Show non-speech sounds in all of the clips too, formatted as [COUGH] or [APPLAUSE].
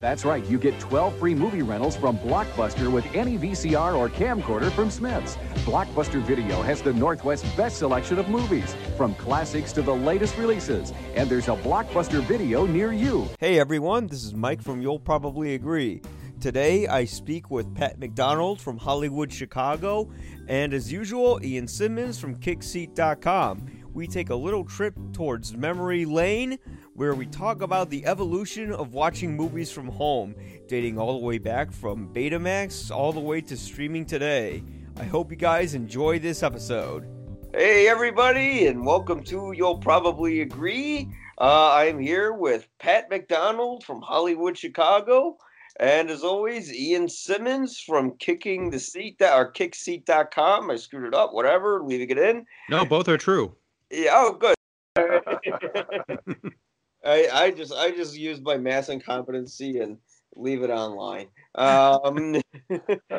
That's right, you get 12 free movie rentals from Blockbuster with any VCR or camcorder from Smith's. Blockbuster Video has the Northwest's best selection of movies, from classics to the latest releases. And there's a Blockbuster Video near you. Hey everyone, this is Mike from You'll Probably Agree. Today I speak with Pat McDonald from Hollywood, Chicago, and as usual, Ian Simmons from Kickseat.com. We take a little trip towards memory lane where we talk about the evolution of watching movies from home, dating all the way back from Betamax all the way to streaming today. I hope you guys enjoy this episode. Hey, everybody, and welcome to You'll Probably Agree. Uh, I'm here with Pat McDonald from Hollywood, Chicago. And as always, Ian Simmons from Kicking the Seat or Kickseat.com. I screwed it up, whatever, leaving it in. No, both are true. Yeah, oh, good. [LAUGHS] I, I just I just use my mass incompetency and leave it online. Um, [LAUGHS]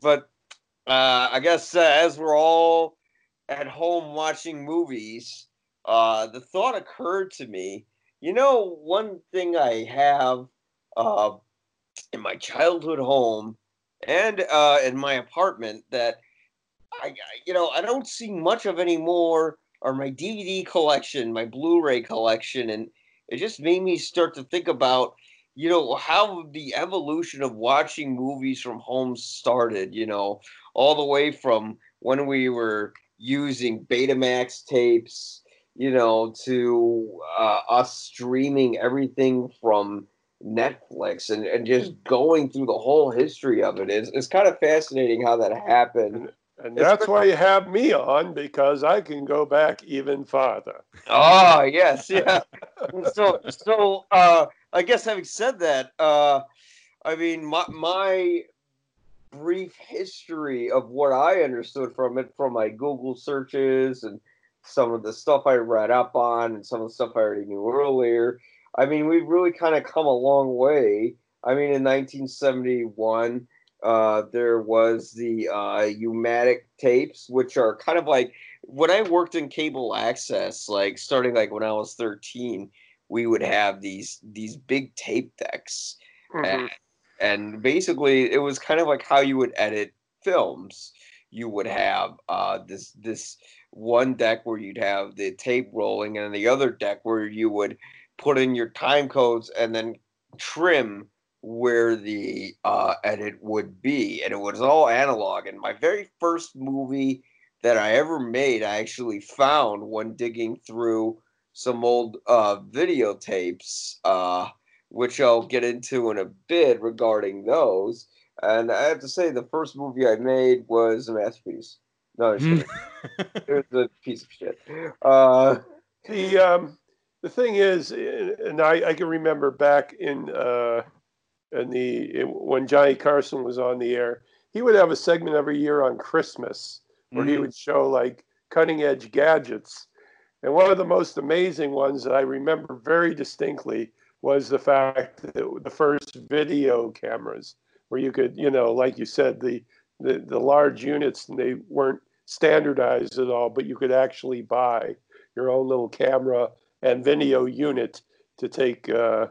but uh, I guess uh, as we're all at home watching movies, uh, the thought occurred to me. You know, one thing I have uh, in my childhood home and uh, in my apartment that I, you know, I don't see much of anymore are my DVD collection, my Blu-ray collection, and it just made me start to think about, you know, how the evolution of watching movies from home started. You know, all the way from when we were using Betamax tapes, you know, to uh, us streaming everything from Netflix and, and just going through the whole history of it. It's, it's kind of fascinating how that happened. And that's why you have me on because I can go back even farther. Oh yes, yeah. [LAUGHS] so so uh, I guess having said that, uh, I mean my my brief history of what I understood from it from my Google searches and some of the stuff I read up on and some of the stuff I already knew earlier. I mean, we've really kind of come a long way. I mean, in 1971, uh, there was the uh, U-matic tapes, which are kind of like when I worked in cable access, like starting like when I was 13, we would have these these big tape decks, mm-hmm. and, and, basically it was kind of like how you would edit films. You would have uh, this this one deck where you'd have the tape rolling, and the other deck where you would put in your time codes and then trim where the uh, edit would be, and it was all analog. And my very first movie that I ever made, I actually found when digging through some old uh, videotapes, uh, which I'll get into in a bit regarding those. And I have to say, the first movie I made was a masterpiece. No, it was a piece of shit. Uh, the um, the thing is, and I, I can remember back in uh, and the when Johnny Carson was on the air, he would have a segment every year on Christmas where mm-hmm. he would show like cutting edge gadgets. And one of the most amazing ones that I remember very distinctly was the fact that the first video cameras, where you could, you know, like you said, the the, the large units and they weren't standardized at all, but you could actually buy your own little camera and video unit to take uh,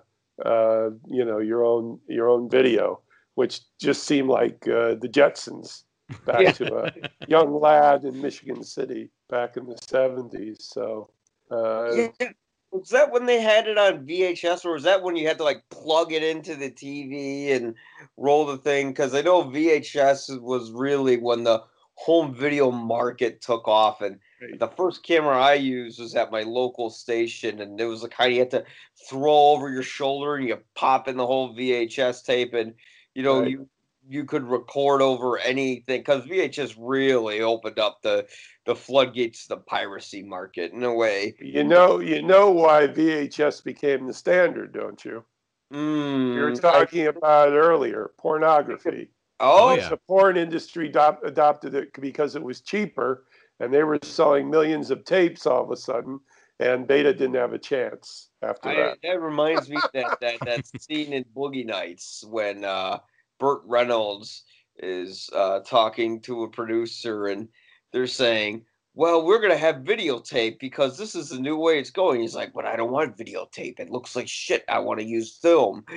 uh, you know your own your own video, which just seemed like uh, the Jetsons back yeah. to a [LAUGHS] young lad in Michigan City back in the seventies. So. Uh, yeah. Was that when they had it on VHS, or was that when you had to like plug it into the TV and roll the thing? Because I know VHS was really when the home video market took off, and the first camera I used was at my local station, and it was the kind you had to throw over your shoulder, and you pop in the whole VHS tape, and you know right. you you could record over anything because VHS really opened up the the floodgates to the piracy market in a way. You know, you know why VHS became the standard, don't you? Mm, you were talking I, about earlier, pornography. Oh, yeah. the porn industry adopted it because it was cheaper and they were selling millions of tapes all of a sudden, and Beta didn't have a chance after I, that. That reminds me that [LAUGHS] that that scene in Boogie Nights when uh, Burt Reynolds is uh, talking to a producer, and they're saying, well, we're gonna have videotape because this is the new way it's going. He's like, but I don't want videotape. It looks like shit. I want to use film. [LAUGHS]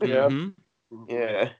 Yeah. Mhm. yeah.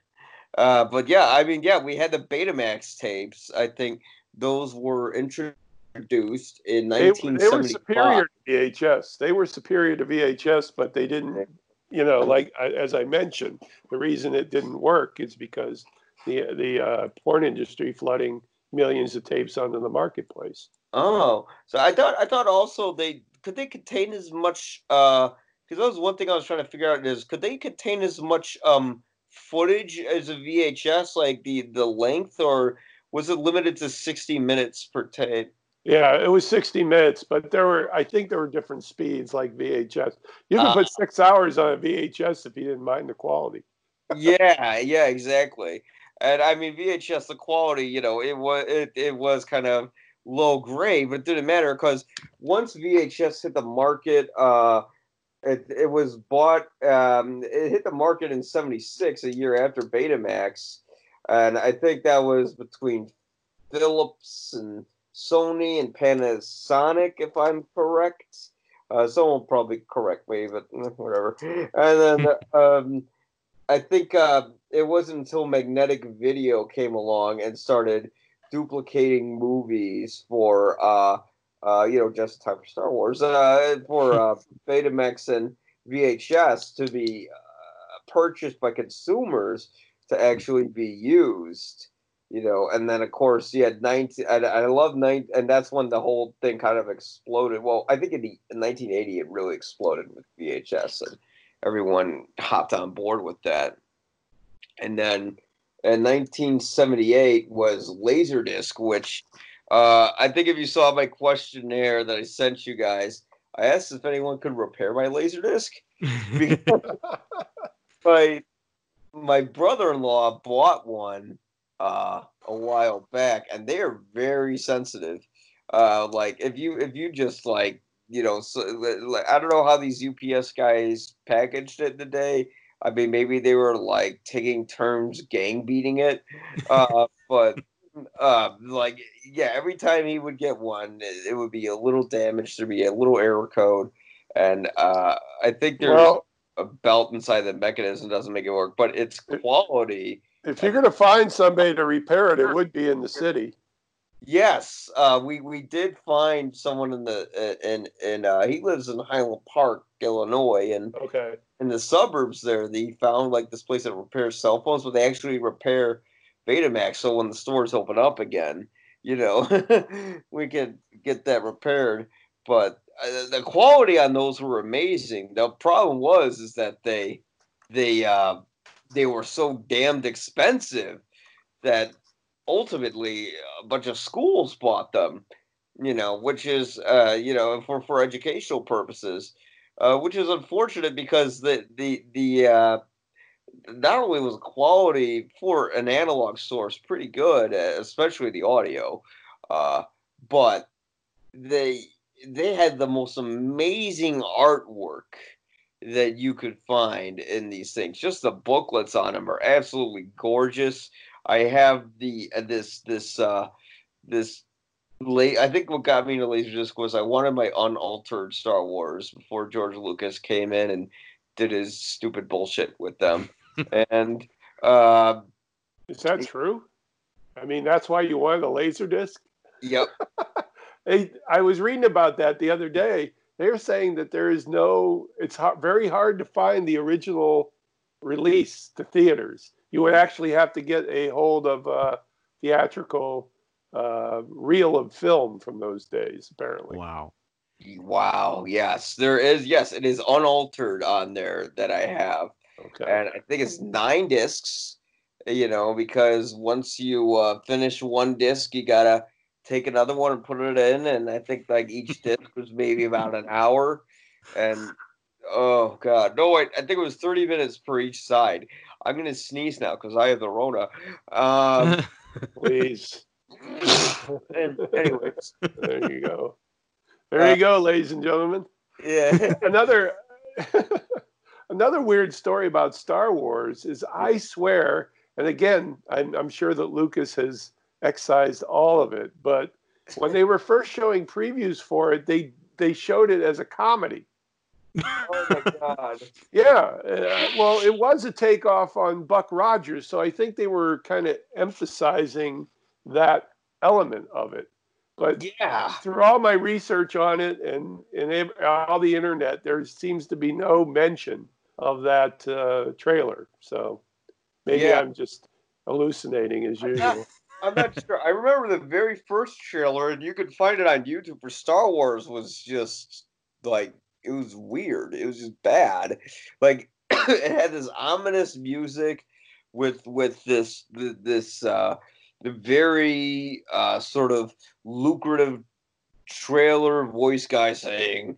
Uh, but yeah, I mean, yeah, we had the Betamax tapes. I think those were introduced in They, they were 1975. superior to VHS. They were superior to VHS, but they didn't. You know, like as I mentioned, the reason it didn't work is because the the uh, porn industry flooding millions of tapes onto the marketplace. Oh, so I thought I thought also they could they contain as much uh because that was one thing I was trying to figure out is could they contain as much um footage as a VHS like the the length or was it limited to 60 minutes per tape? Yeah, it was 60 minutes, but there were I think there were different speeds like VHS. You could Ah. put six hours on a VHS if you didn't mind the quality. yeah, yeah, exactly. And I mean VHS the quality, you know, it was it, it was kind of low grade, but it didn't matter because once VHS hit the market, uh it, it was bought um it hit the market in 76 a year after Betamax and I think that was between Philips and Sony and Panasonic if I'm correct. Uh, someone will probably correct me, but [LAUGHS] whatever. And then [LAUGHS] um, I think uh, it wasn't until magnetic video came along and started duplicating movies for uh, uh, you know just time for Star Wars uh, for [LAUGHS] uh, Betamax and VHS to be uh, purchased by consumers to actually be used. You know, and then of course you had 19. I, I love nine, and that's when the whole thing kind of exploded. Well, I think in, the, in 1980 it really exploded with VHS, and everyone hopped on board with that. And then in 1978 was Laserdisc, which uh, I think if you saw my questionnaire that I sent you guys, I asked if anyone could repair my Laserdisc. [LAUGHS] Because my my brother-in-law bought one uh, a while back, and they are very sensitive. Uh, like if you if you just like you know, so, like, I don't know how these UPS guys packaged it today. I mean, maybe they were like taking turns gang beating it, [LAUGHS] uh, but uh, like yeah, every time he would get one, it, it would be a little damaged. There'd be a little error code, and uh, I think there's Well, a belt inside the mechanism doesn't make it work, but its quality. if you're going to find somebody to repair it, it would be in the city. Yes, uh, we we did find someone in the uh, in in uh, he lives in Highland Park, Illinois, and Okay. in the suburbs there, they found like this place that repairs cell phones, but they actually repair Betamax. So when the stores open up again, you know, [LAUGHS] we can get that repaired. But the quality on those were amazing. The problem was is that they they uh, they were so damned expensive that ultimately a bunch of schools bought them. You know, which is uh, you know for for educational purposes uh, which is unfortunate because the the the uh, not only was quality for an analog source pretty good, uh, especially the audio, uh, but they they had the most amazing artwork that you could find in these things. Just the booklets on them are absolutely gorgeous. I have the uh, this this uh, this late. I think what got me into Laserdisc was I wanted my unaltered Star Wars before George Lucas came in and did his stupid bullshit with them. [LAUGHS] and uh, Is that true? I mean, that's why you wanted a laser disc? yep, [LAUGHS] Hey, I was reading about that the other day. They're saying that there is no, it's ha- very hard to find the original release to theaters. You would actually have to get a hold of a theatrical uh, reel of film from those days, apparently. Wow. wow, yes, there is. Yes, it is unaltered on there that I have. Okay. and I think it's nine discs. You know, because once you uh, finish one disc, you gotta take another one and put it in, and I think like each [LAUGHS] disc was maybe about an hour, and oh god, no wait, I think it was thirty minutes per each side. I'm gonna sneeze now because I have the Rona. Um, [LAUGHS] Please. [LAUGHS] and anyways, There you go. There you go, ladies and gentlemen. yeah, another another weird story about Star Wars is I swear, and again, I'm, I'm sure that Lucas has excised all of it, but when they were first showing previews for it, they they showed it as a comedy. [LAUGHS] oh my god. Yeah, uh, well, it was a takeoff on Buck Rogers, so I think they were kind of emphasizing that element of it. But Yeah. through all my research on it and and all the internet, there seems to be no mention of that uh, trailer. So maybe Yeah. I'm just hallucinating as [LAUGHS] usual. I'm not sure. I remember the very first trailer, and you could find it on YouTube for Star Wars. Was just like it was weird. It was just bad. Like [CLEARS THROAT] it had this ominous music with with this this uh, the very uh, sort of lucrative trailer voice guy saying.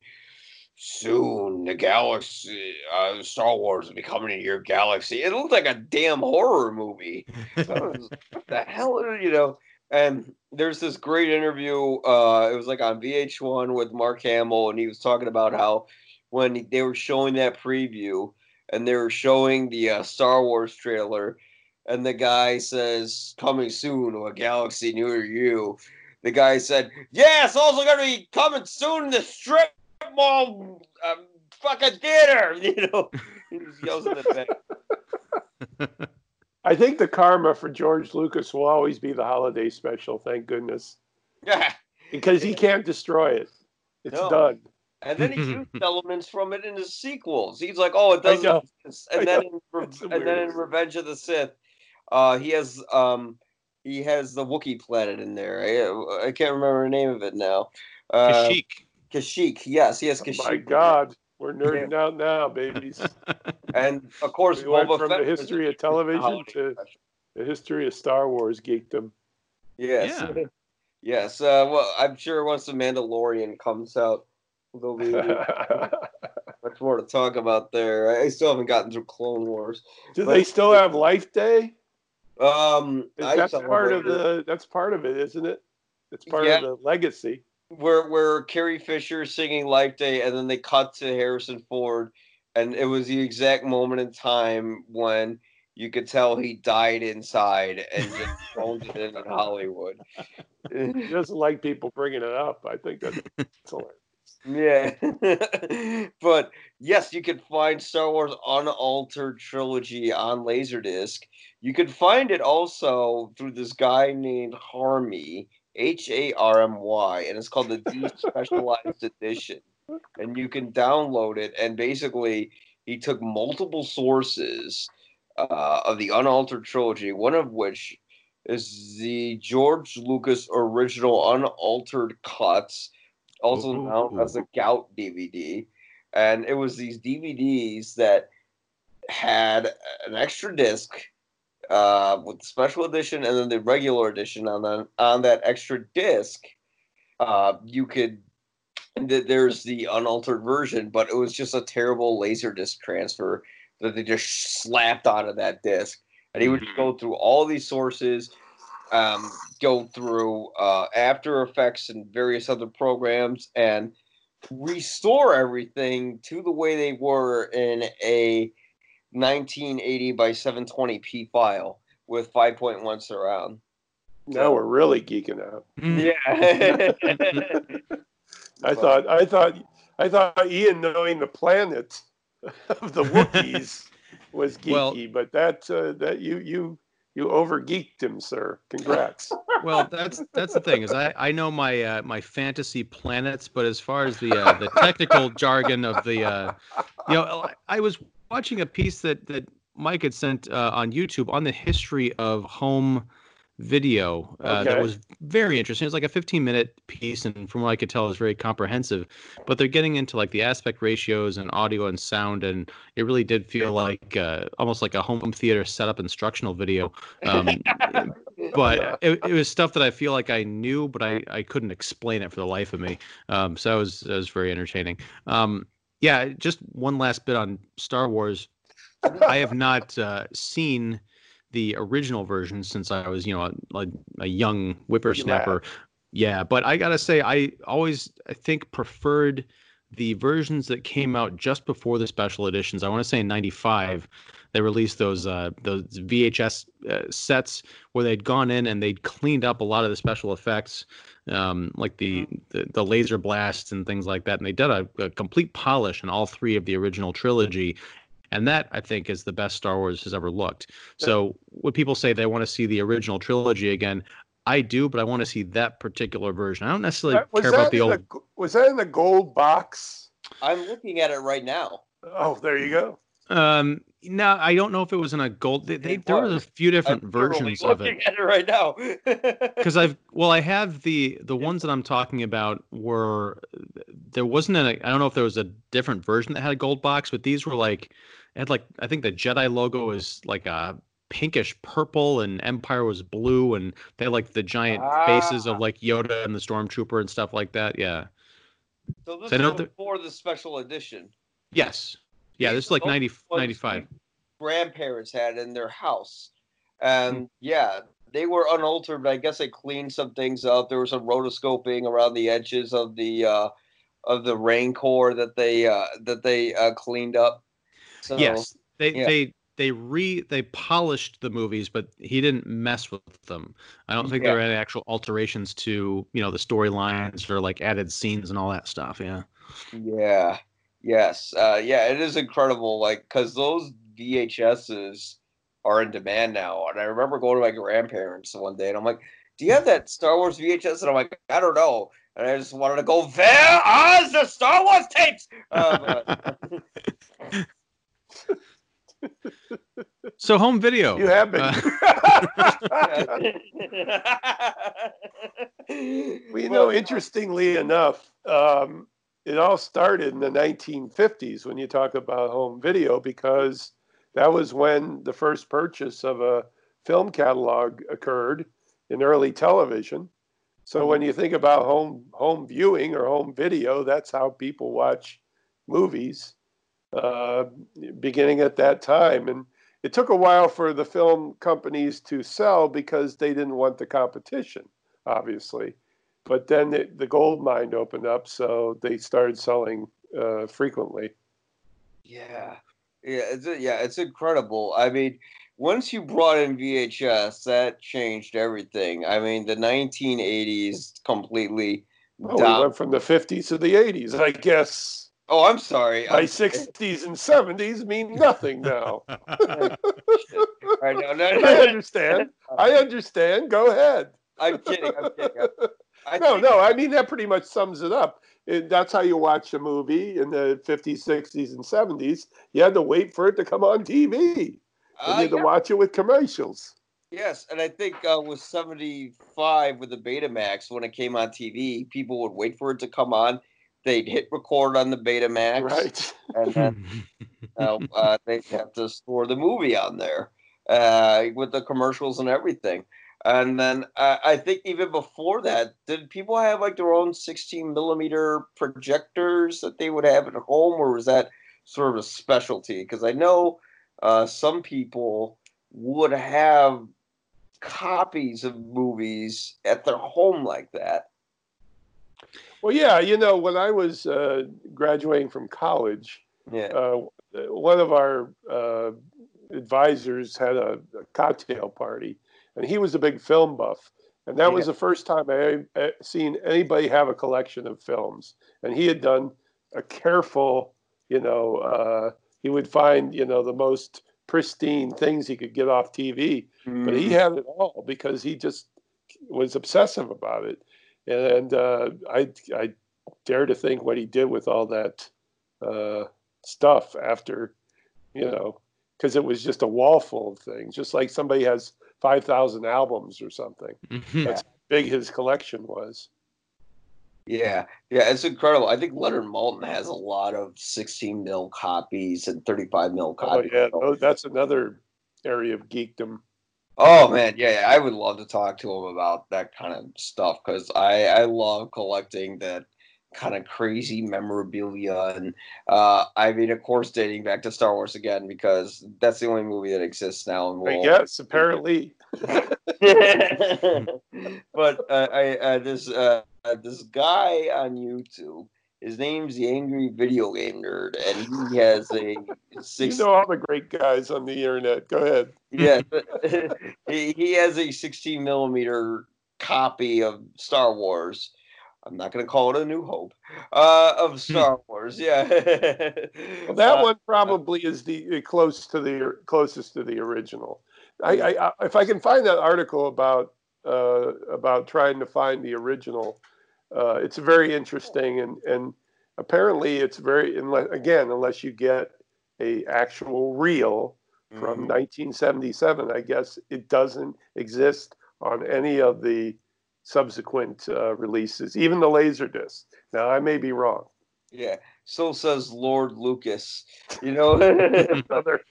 Soon the galaxy, uh, Star Wars will be coming into your galaxy. It looked like a damn horror movie. [LAUGHS] So was, what the hell, you know? And there's this great interview. Uh, it was like on VH1 with Mark Hamill, and he was talking about how when they were showing that preview and they were showing the uh, Star Wars trailer, and the guy says, "Coming soon to a galaxy near you." The guy said, "Yeah, it's also going to be coming soon to strip mall, um, fucking theater." [LAUGHS] You know, he just yells at the back. [LAUGHS] I think the karma for George Lucas will always be the holiday special. Thank goodness, Yeah. because he can't destroy it. It's No. done. And then he [LAUGHS] used elements from it in his sequels. He's like, "Oh, it doesn't." know. And then, in Re- the and then in. Revenge of the Sith, uh, he has um, he has the Wookiee planet in there. I, I can't remember the name of it now. Uh, Kashyyyk. Kashyyyk. Yes, yes, has Oh my. God, we're nerding out now, babies. [LAUGHS] And of course, We went Boba from Fett the history of television to the history of Star Wars geekdom. Yes. Yeah. Yes. Uh, well, I'm sure once the Mandalorian comes out, there'll be [LAUGHS] much more to talk about there. I still haven't gotten through Clone Wars. Do they still have Life Day? Um, That's part of the. That's part of it, isn't it? It's part Yeah. of the legacy. Where where Carrie Fisher singing Life Day, and then they cut to Harrison Ford, and it was the exact moment in time when you could tell he died inside and just [LAUGHS] phoned it in in Hollywood. He doesn't like people bringing it up. I think that's [LAUGHS] hilarious. yeah, [LAUGHS] but yes, you can find Star Wars Unaltered Trilogy on Laserdisc. You can find it also through this guy named Harmy, H A R M Y, and it's called the Despecialized Edition. And you can download it, and basically, he took multiple sources uh, of the Unaltered Trilogy, one of which is the George Lucas original unaltered cuts, also Ooh. known as the Gout DVD. And it was these DVDs that had an extra disc uh, with the special edition and then the regular edition on the, on that extra disc. Uh, you could th- there's the unaltered version, but it was just a terrible laser disc transfer that they just slapped onto that disc. And he would Mhm. go through all these sources, um, go through uh, After Effects and various other programs, and restore everything to the way they were in a 1980 by 720p file with 5.1 surround. Now we're really geeking out. Yeah. [LAUGHS] I thought. I thought. I thought Ian knowing the planet of the Wookiees [LAUGHS] was geeky, Well- but that uh, that you you you over geeked him, sir. Congrats. [LAUGHS] well, that's that's the thing is I, I know my uh, my fantasy planets, but as far as the uh, the technical jargon of the uh, you know I, I was watching a piece that that Mike had sent uh, on YouTube on the history of home video uh, that was very interesting. It's like a 15 minute piece, and from what I could tell, it's very comprehensive. But they're getting into like the aspect ratios and audio and sound, and it really did feel like uh, almost like a home theater setup instructional video. Um, [LAUGHS] but it, it was stuff that I feel like I knew, but I, I couldn't explain it for the life of me. Um, so it was that was very entertaining. Um, yeah, just one last bit on Star Wars. I have not uh, seen the original version since I was, you know, a, a young whippersnapper. Yeah, but I gotta say, I always I think preferred the versions that came out just before the special editions, I want to say in '95, they released those uh, those VHS uh, sets where they'd gone in and they'd cleaned up a lot of the special effects, um, like the, the, the laser blasts and things like that, and they did a, a complete polish in all three of the original trilogy. And that I think is the best Star Wars has ever looked. So when people say they want to see the original trilogy again, I do, but I want to see that particular version. I don't necessarily was care about the old. the- was that in the gold box? I'm looking at it right now. Oh, there you go. Um, no, I don't know if it was in a gold. They, they, there was a few different I'm versions of looking it. at it right now. [LAUGHS] Because I've well, I have the the ones that I'm talking about were there wasn't an I don't know if there was a different version that had a gold box, but these were like had like I think the Jedi logo was like a pinkish purple and Empire was blue and they had like the giant faces Ah. of like Yoda and the Stormtrooper and stuff like that. Yeah. so this So is before the special edition. Yes. Yeah, this is like Those 90, 95. grandparents had in their house. And Hmm. yeah, they were unaltered, but I guess they cleaned some things up. There was some rotoscoping around the edges of the uh, of the Rancor that they uh, that they uh, cleaned up. So, yes. They yeah. they they re they polished the movies, but he didn't mess with them. I don't think there were any actual alterations to, you know, the storylines or like added scenes and all that stuff. Yeah. Yeah. Yes. Uh, yeah, it is incredible. Like, because those VHSs are in demand now. And I remember going to my grandparents one day and I'm like, Do you have that Star Wars VHS? And I'm like, I don't know. And I just wanted to go, "There are the Star Wars tapes? Uh, but- [LAUGHS] so home video. You have been. Uh, [LAUGHS] well, you know, interestingly enough, um, it all started in the 1950s when you talk about home video because that was when the first purchase of a film catalog occurred in early television. So when you think about home home viewing or home video, that's how people watch movies, uh, beginning at that time. And it took a while for the film companies to sell because they didn't want the competition, obviously. But then the, the gold mine opened up, so they started selling uh, frequently. Yeah, yeah, it's yeah, it's incredible. I mean, once you brought in VHS, that changed everything. I mean, the 1980s completely. Oh, we dom- went from the 50s to the 80s. I guess oh, I'm sorry. my I'm, 60s and 70s mean nothing now. [LAUGHS] [LAUGHS] I know, no, I understand. I understand. Go ahead. I'm kidding. I'm kidding. [LAUGHS] I no, no. I mean that pretty much sums it up. And that's how you watch a movie in the 50s, 60s, and 70s. You had to wait for it to come on TV. And Uh, you had to watch it with commercials. yes, and I think uh, with 75 with the Betamax, when it came on TV, people would wait for it to come on. They'd hit record on the Betamax, Right. and then [LAUGHS] uh, uh, they have to store the movie on there uh, with the commercials and everything. And then uh, I think even before that, did people have like their own 16 millimeter projectors that they would have at home, or was that sort of a specialty? Because I know uh, some people would have copies of movies at their home like that. Well, yeah. You know, when I was uh, graduating from college, Yeah. uh, one of our uh, advisors had a, a cocktail party, and he was a big film buff. And that was the first time I had seen anybody have a collection of films. And he had done a careful, you know, uh, he would find, you know, the most pristine things he could get off TV. But he had it all because he just was obsessive about it. And uh, I, I dare to think what he did with all that uh, stuff after, you know, because it was just a wall full of things, just like somebody has 5,000 albums or something. Mm-hmm. That's how big his collection was. Yeah, yeah, it's incredible. I think Leonard Maltin has a lot of 16 mil copies and 35 mil oh, copies. Oh, copies. yeah, tho- that's another area of geekdom. Oh man, yeah, yeah, I would love to talk to him about that kind of stuff because I I love collecting that kind of crazy memorabilia and uh I mean of course dating back to Star Wars again because that's the only movie that exists now. And we'll- yes, apparently. [LAUGHS] [LAUGHS] but uh, I uh, this uh, uh, this guy on YouTube His name's the Angry Video Game Nerd, and he has a [LAUGHS] six. You know all the great guys on the internet. Go ahead. Yeah, he he has a 16 millimeter copy of Star Wars. I'm not going to call it a New Hope uh, of Star Wars. Yeah, well, [LAUGHS] that uh, one probably is the close to the closest to the original. I, I, if I can find that article about uh, about trying to find the original, uh, it's very interesting and and apparently it's very unless, again unless you get a actual reel from mm-hmm. 1977, I guess it doesn't exist on any of the subsequent uh, releases, even the Laserdisc. Now I may be wrong. Yeah, so says Lord Lucas. You know, [LAUGHS] another.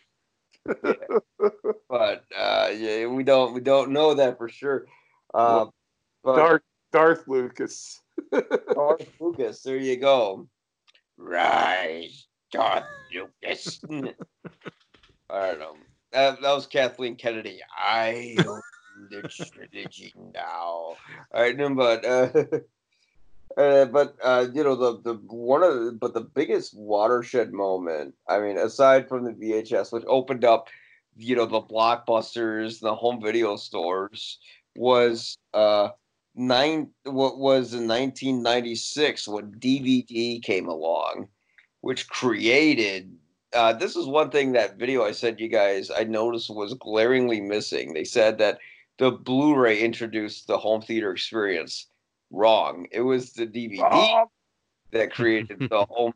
[LAUGHS] but uh, yeah, we don't we don't know that for sure. Uh, but Darth Darth Lucas. [LAUGHS] Darth Lucas. There you go. Rise, Darth Lucas. I don't know. That, that was Kathleen Kennedy. I own the trilogy now. All right, but uh, [LAUGHS] uh, but uh, you know the the one of the, but the biggest watershed moment. I mean, aside from the VHS, which opened up, you know, the blockbusters, the home video stores, was uh nine. What was in 1996 when DVD came along, which created. Uh, this is one thing that video I sent you guys I noticed was glaringly missing. They said that the Blu-ray introduced the home theater experience wrong. It was the DVD that [LAUGHS] created the home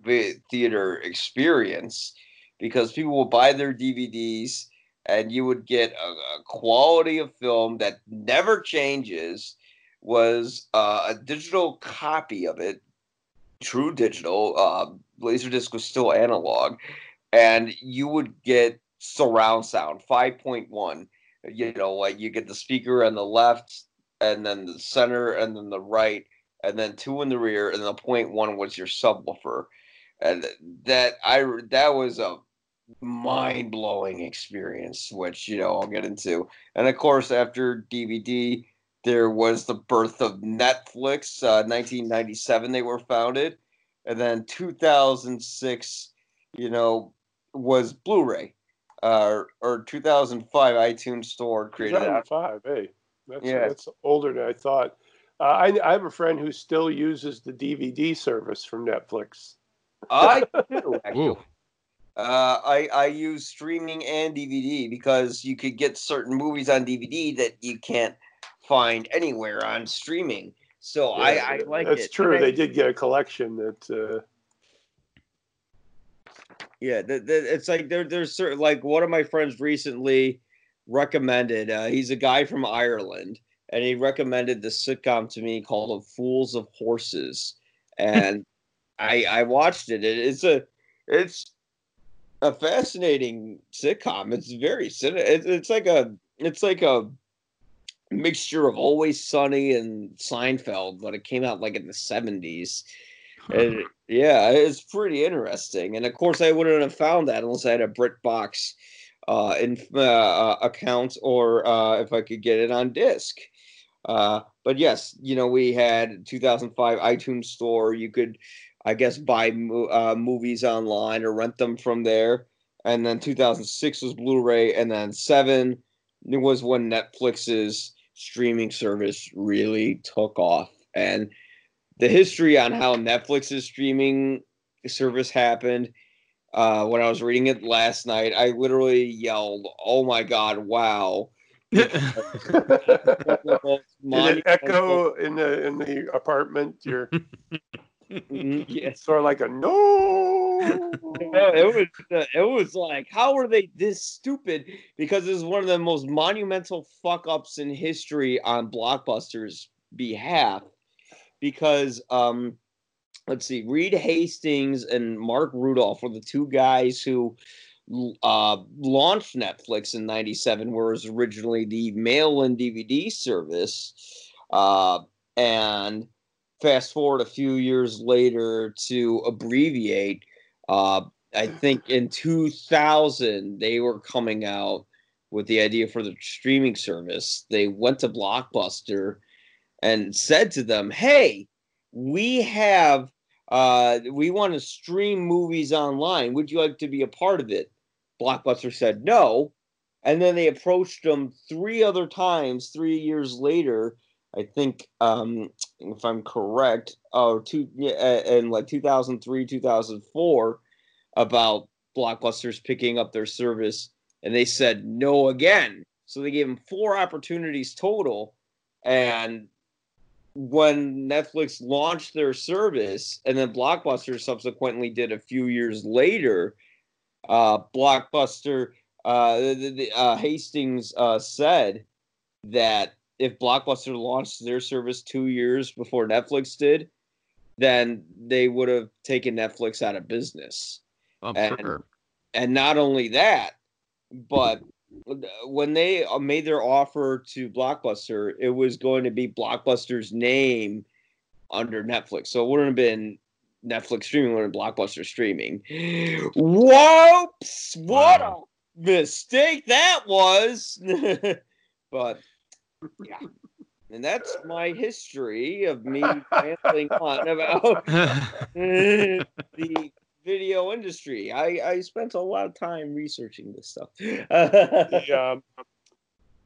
theater experience because people will buy their DVDs and you would get a, a quality of film that never changes was uh, a digital copy of it true digital uh, laserdisc was still analog and you would get surround sound 5.1 you know like you get the speaker on the left and then the center, and then the right, and then two in the rear, and the point one was your subwoofer, and that I that was a mind blowing experience, which you know I'll get into, and of course after DVD. There was the birth of Netflix. Uh, 1997, they were founded, and then 2006, you know, was Blu-ray. Uh, or 2005 iTunes Store created 2005, hey. That's, yeah. that's older than I thought. Uh, I, I have a friend who still uses the DVD service from Netflix. I [LAUGHS] do, actually. Uh, I I use streaming and DVD because you could get certain movies on DVD that you can't find anywhere on streaming. So yeah, I, I like that's it. true. they did get a collection that. Uh... Yeah, the, the, it's like there, there's certain like one of my friends recently recommended. Uh, he's a guy from Ireland, and he recommended the sitcom to me called "Fools of Horses," and [LAUGHS] I I watched it. it. It's a it's a fascinating sitcom. It's very it's, it's like a it's like a mixture of Always Sunny and Seinfeld, but it came out like in the seventies. And yeah, it's pretty interesting. And of course, I wouldn't have found that unless I had a BritBox uh, in uh, uh, account or uh, if I could get it on disc. Uh, but yes, you know, we had 2005 iTunes Store. You could, I guess, buy uh, movies online or rent them from there. And then 2006 was Blu-ray, and then seven it was when Netflix's streaming service really took off. And the history on how Netflix's streaming service happened uh, when I was reading it last night, I literally yelled, "Oh my god! Wow!" [LAUGHS] Did it echo in the in the apartment? You're [LAUGHS] mm-hmm, yeah. sort of like a no. it was uh, it was like how are they this stupid? Because this is one of the most monumental fuck ups in history on Blockbuster's behalf. Because um, let's see, Reed Hastings and Marc Randolph were the two guys who uh, launched Netflix in '97, whereas originally the mail-in DVD service. Uh, and fast forward a few years later to abbreviate, uh, I think in 2000 they were coming out with the idea for the streaming service. They went to Blockbuster and said to them, "Hey, we have Uh, we want to stream movies online. Would you like to be a part of it? Blockbuster said no. And then they approached them three other times, three years later. I think, um, if I'm correct, or two in like 2003, 2004, about Blockbusters picking up their service, and they said no again. So they gave them four opportunities total, and when Netflix launched their service, and then Blockbuster subsequently did a few years later, uh, Blockbuster uh, the, the, uh, Hastings uh, said that if Blockbuster launched their service two years before Netflix did, then they would have taken Netflix out of business. I'm and, sure. and not only that, but when they uh, made their offer to Blockbuster, it was going to be Blockbuster's name under Netflix. So it wouldn't have been Netflix streaming, it would have been Blockbuster streaming. Whoops! What Wow. a mistake that was. [LAUGHS] but yeah. And that's my history of me [LAUGHS] rambling on about [LAUGHS] the video industry. I, I spent a lot of time researching this stuff. The, [LAUGHS] um,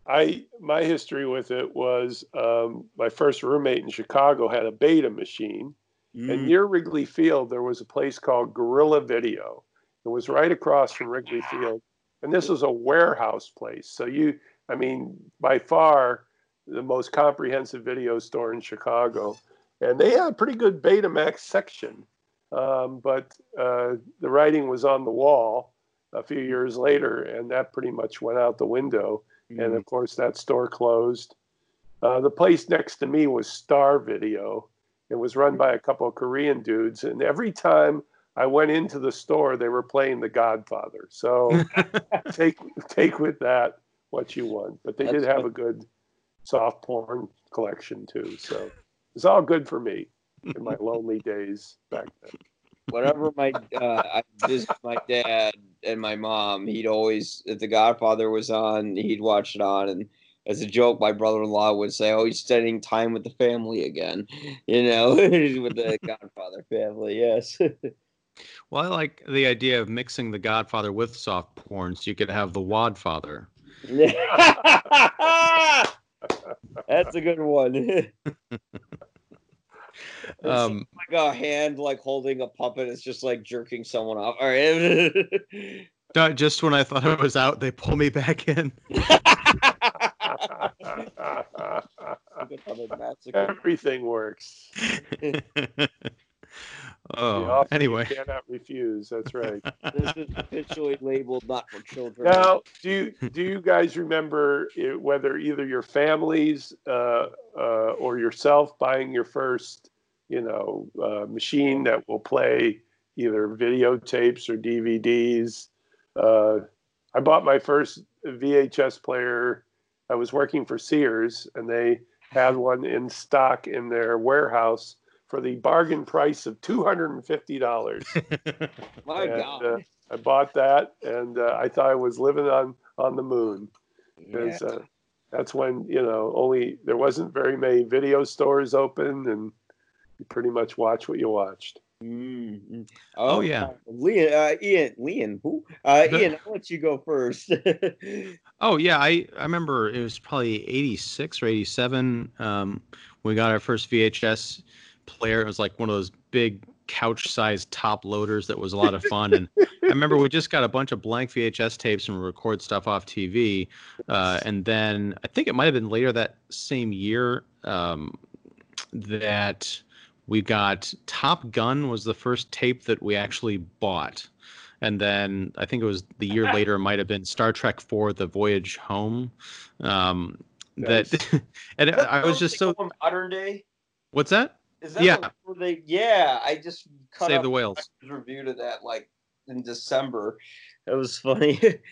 I my history with it was um, my first roommate in Chicago had a beta machine, Mm. and near Wrigley Field there was a place called Gorilla Video. It was right across from Wrigley Field, and this was a warehouse place. So you, I mean, by far the most comprehensive video store in Chicago, and they had a pretty good Betamax section. Um, but uh, the writing was on the wall a few years later, and that pretty much went out the window. And of course, that store closed. Uh, the place next to me was Star Video. It was run by a couple of Korean dudes, and every time I went into the store, they were playing The Godfather. So [LAUGHS] take take with that what you want. But they did have what- a good soft porn collection too. So it's all good for me in my lonely days back then. Whenever my uh, I visit my dad and my mom, he'd always if The Godfather was on, he'd watch it on, and as a joke, my brother-in-law would say, "Oh, he's spending time with the family again," [LAUGHS] you know, [LAUGHS] with the Godfather family. Yes. [LAUGHS] well, I like the idea of mixing The Godfather with soft porn, so you could have the Wadfather. That's a good one. [LAUGHS] Um, like a hand like holding a puppet. It's just like jerking someone off. All right. [LAUGHS] just when I thought it was out, they pull me back in. [LAUGHS] Everything works. The oh, offer you anyway. [LAUGHS] cannot refuse. That's right. [LAUGHS] this is officially labeled not for children. Now, do you, do you guys remember it, whether either your families uh, uh, or yourself buying your first, you know, uh, machine that will play either videotapes or DVDs? Uh, I bought my first VHS player. I was working for Sears, and they had one in stock in their warehouse for the bargain price of two hundred and fifty dollars. [LAUGHS] My And, God. uh, I bought that, and uh, I thought I was living on on the moon. 'Cause, uh, that's when you know only there wasn't very many video stores open, and you pretty much watch what you watched. Mm-hmm. Oh, yeah. uh, Leon, uh, Ian, Leon, who? Uh, Ian, I'll let you go first. [LAUGHS] Oh yeah, I I remember it was probably '86 or '87. Um, we got our first VHS player. It was like one of those big couch-sized top loaders that was a lot of fun. And I remember we just got a bunch of blank VHS tapes and record stuff off TV. Uh, and then I think it might have been later that same year um, that we got Top Gun was the first tape that we actually bought and then I think it was the year [LAUGHS] later it might have been Star Trek IV the Voyage Home. Um, Nice. That [LAUGHS] and I was just so modern day. what's that? Is that Yeah. the- they? Yeah, I just cut Save the whales. review to that like in December. That was funny. [LAUGHS]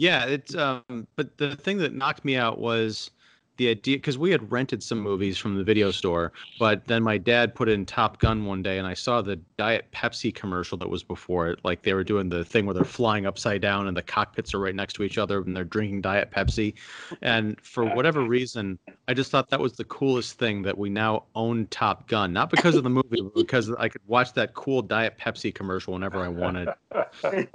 Yeah, it's um, but the thing that knocked me out was the idea because we had rented some movies from the video store, but then my dad put in Top Gun one day, and I saw the Diet Pepsi commercial that was before it. Like they were doing the thing where they're flying upside down, and the cockpits are right next to each other, and they're drinking Diet Pepsi. And for whatever reason, I just thought that was the coolest thing that we now own Top Gun, not because of the movie, but [LAUGHS] because I could watch that cool Diet Pepsi commercial whenever I wanted.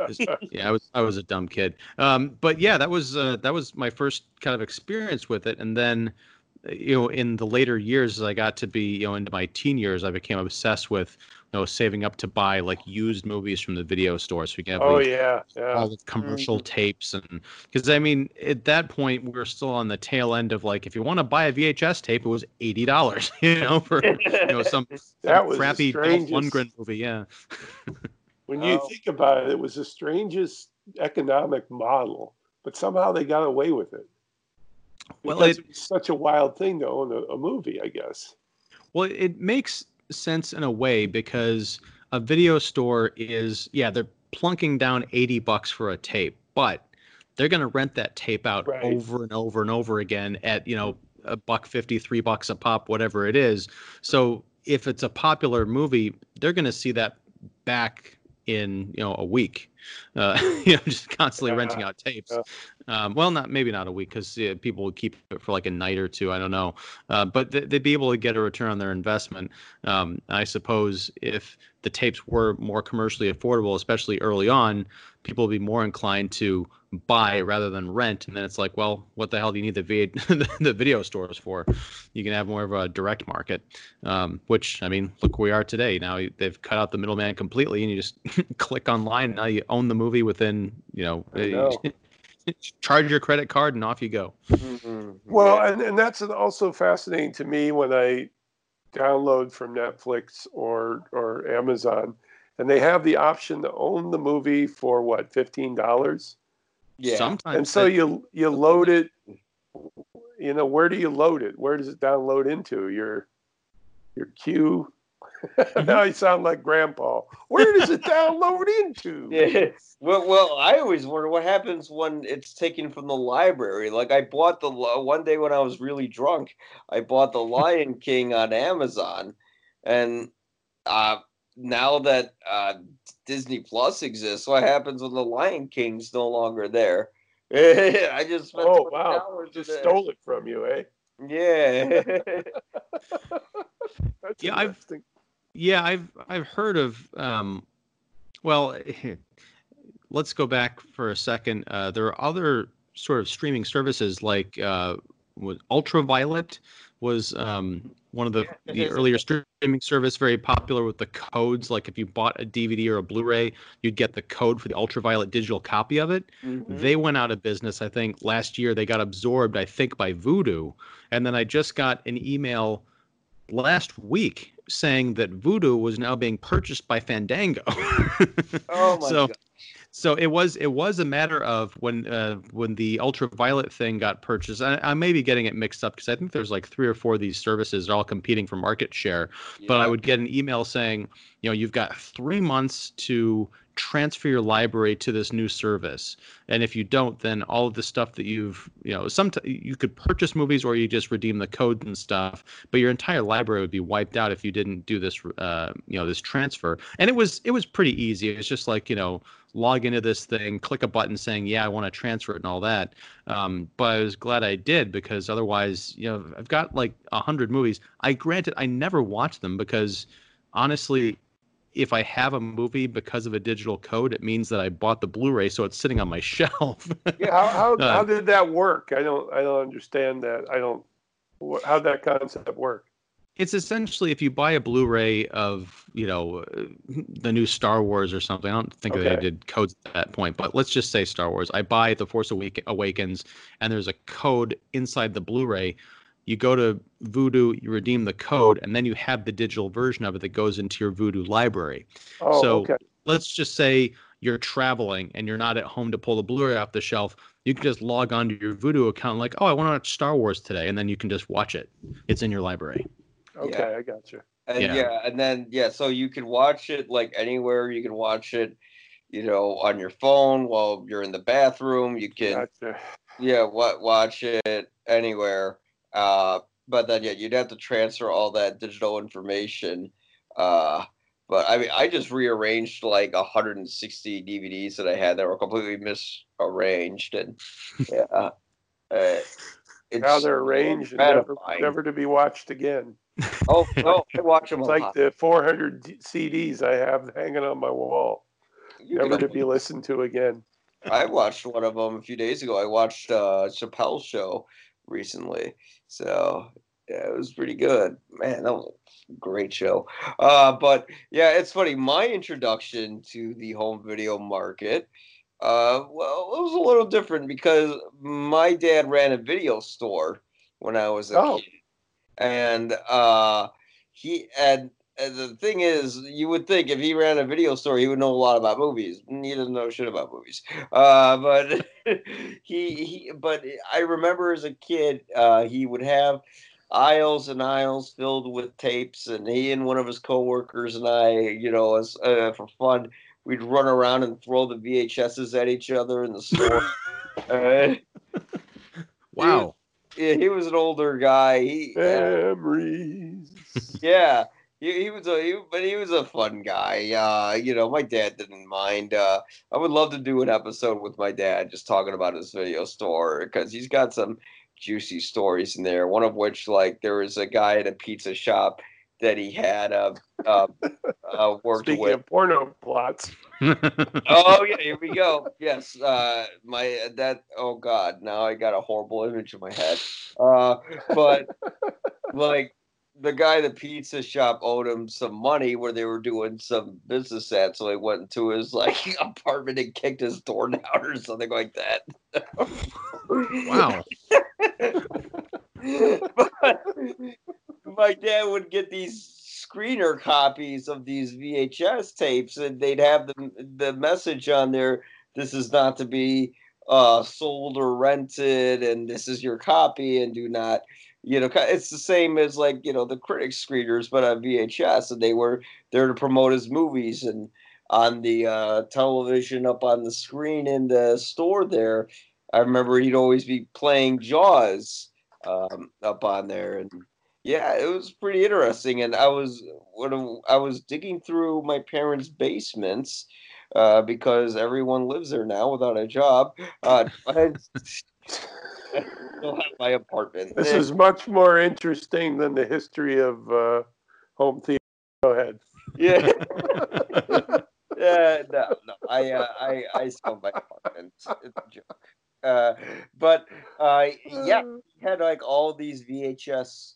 Just- yeah, I was I was a dumb kid. Um, but yeah, that was uh, that was my first kind of experience with it, and then you know in the later years as I got to be you know into my teen years, I became obsessed with know saving up to buy like used movies from the video store so we can have oh like, yeah, yeah. all the commercial mm-hmm. tapes and because I mean at that point we were still on the tail end of like if you want to buy a VHS tape it was eighty dollars [LAUGHS] you know for you know [LAUGHS] some, some That was crappy Dolph strangest- Lundgren movie yeah [LAUGHS] When you Oh. think about it, it was the strangest economic model, but somehow they got away with it. Well, it- it's such a wild thing to own a, a movie, I guess. Well, it makes sense in a way because a video store is, yeah, they're plunking down 80 bucks for a tape, but they're going to rent that tape out Right. over and over and over again at, you know, a buck 53 bucks a pop, whatever it is. So if it's a popular movie, they're going to see that back in, you know, a week. Uh, [LAUGHS] you know, just constantly Yeah. renting out tapes. Yeah. Um, well, not maybe not a week because uh, people would keep it for like a night or two. I don't know, uh, but th- they'd be able to get a return on their investment. Um, I suppose if the tapes were more commercially affordable, especially early on, people would be more inclined to buy rather than rent. And then it's like, well, what the hell do you need the v- [LAUGHS] the video stores for? You can have more of a direct market, um, which I mean, look where we are today. Now they've cut out the middleman completely, and you just [LAUGHS] click online. And Now you own the movie within, you know, know. [LAUGHS] charge your credit card and off you go. Mhm. Well, Yeah. and, and that's also fascinating to me when I download from Netflix or or Amazon, and they have the option to own the movie for what fifteen dollars, yeah. Sometimes and so they- you you load it. You know, where do you load it? Where does it download into? Your your queue. [LAUGHS] now you sound like Grandpa. Where does it download into? [LAUGHS] Yeah. Well, well, I always wonder what happens when it's taken from the library. Like I bought the one day when I was really drunk, I bought the Lion [LAUGHS] King on Amazon, and uh, now that uh, Disney Plus exists, what happens when the Lion King's no longer there? I just spent Oh $20 wow! Just today. stole it from you, eh? Yeah. That's Yeah, I've- interesting. Yeah, I've I've heard of. Um, well, [LAUGHS] let's go back for a second. Uh, there are other sort of streaming services like uh, Ultraviolet was um, one of the, Yeah, the earlier streaming service, very popular with the codes. Like if you bought a DVD or a Blu-ray, you'd get the code for the Ultraviolet digital copy of it. Mhm. They went out of business, I think, last year. They got absorbed, I think, by Vudu. And then I just got an email last week saying that Vudu was now being purchased by Fandango. Oh my [LAUGHS] so, god. so it was it was a matter of when uh, when the ultraviolet thing got purchased. I, I may be getting it mixed up because I think there's like three or four of these services all competing for market share but I would get an email saying, you know, you've got three months to transfer your library to this new service, and if you don't, then all of the stuff that you've, you know, some you could purchase movies or you just redeem the code and stuff, but your entire library would be wiped out if you didn't do this, uh, you know, this transfer. And it was it was pretty easy. It was just like you know, log into this thing, click a button saying, yeah, I want to transfer it and all that. Um, but I was glad I did because otherwise, you know, I've got like a hundred movies. I granted I never watch them because honestly, if I have a movie because of a digital code, it means that I bought the Blu-ray, so it's sitting on my [LAUGHS] shelf. How how, Uh, how did that work? I don't I don't understand that. I don't. How'd that concept work? it's essentially if you buy a Blu-ray of you know the new Star Wars or something. I don't think they did codes at that point, but let's just say Star Wars. I buy The Force Awak- Awakens, and there's a code inside the Blu-ray. You go to Vudu, you redeem the code, and then you have the digital version of it that goes into your Vudu library. Oh, So- okay. let's just say you're traveling and you're not at home to pull the Blu-ray off the shelf. You can just log on to your Vudu account, like, oh, I want to watch Star Wars today, and then you can just watch it. It's in your library. Okay, I got you. And Yeah. yeah. and then yeah, so you can watch it like anywhere. You can watch it, you know, on your phone while you're in the bathroom. You can Gotcha. yeah, wa- watch it anywhere. Uh, but then yeah, you'd have to transfer all that digital information. Uh, but I mean, I just rearranged like 160 DVDs that I had that were completely misarranged, and [LAUGHS] yeah. Uh, it's How they're arranged and never, never to be watched again. Oh, [LAUGHS] no, I watch them It's a like lot. the 400 d- CDs I have hanging on my wall, You never to be listened to again. I watched one of them a few days ago. I watched uh, Chappelle's show recently, so yeah, it was pretty good. Man, that was a great show. Uh, but yeah, it's funny. My introduction to the home video market, uh, well, it was a little different because my dad ran a video store when I was a Oh. kid, and uh, he and. And the thing is, you would think if he ran a video store, he would know a lot about movies. He doesn't know shit about movies. Uh, but [LAUGHS] he, he, but I remember as a kid, uh, he would have aisles and aisles filled with tapes, and he and one of his coworkers and I, you know, as uh, for fun, we'd run around and throw the VHSs at each other in the store. [LAUGHS] uh, [LAUGHS] Wow. yeah, he was an older guy. He, uh, Memories. yeah he, he was a he, but he was a fun guy uh you know my dad didn't mind uh i would love to do an episode with my dad just talking about his video store because he's got some juicy stories in there one of which like there was a guy at a pizza shop that he had uh, uh, [LAUGHS] uh worked Speaking with. of porno plots, oh [LAUGHS] yeah here we go. Yes uh my that oh god now i got a horrible image in my head. Uh but like the guy at the pizza shop owed him some money where they were doing some business at so he went into his [LAUGHS] like apartment and kicked his door down or something like that wow. but my dad would get these screener copies of these VHS tapes, and they'd have the the message on there: "This is not to be uh, sold or rented, and this is your copy, and do not." You know, it's the same as like you know the critic screeners, but on VHS, and they were there to promote his movies and on the uh, television up on the screen in the store there. I remember he'd always be playing Jaws um, up on there, and yeah, it was pretty interesting. And I was when I was digging through my parents' basements uh, because everyone lives there now without a job. Uh, [LAUGHS] still have my apartment. this is much more interesting than the history of uh, home theater. Go ahead. yeah. [LAUGHS] Yeah, no, no. I, uh, I, I still have my apartment. It's a joke. Uh, but uh, yeah, he had like all these VHS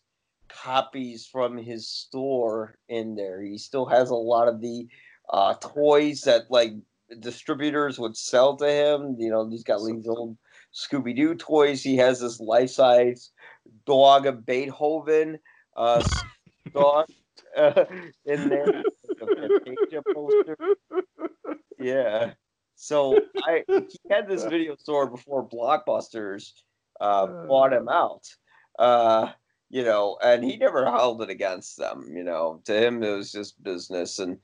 copies from his store in there. He still has a lot of the uh, toys that like distributors would sell to him. You know, he's got these old Scooby Doo toys. He has this life size dog of Beethoven uh, [LAUGHS] dog uh, in there. Yeah. So I he had this [LAUGHS] video store before Blockbusters uh, bought him out. Uh, you know, and he never held it against them. You know, to him it was just business. And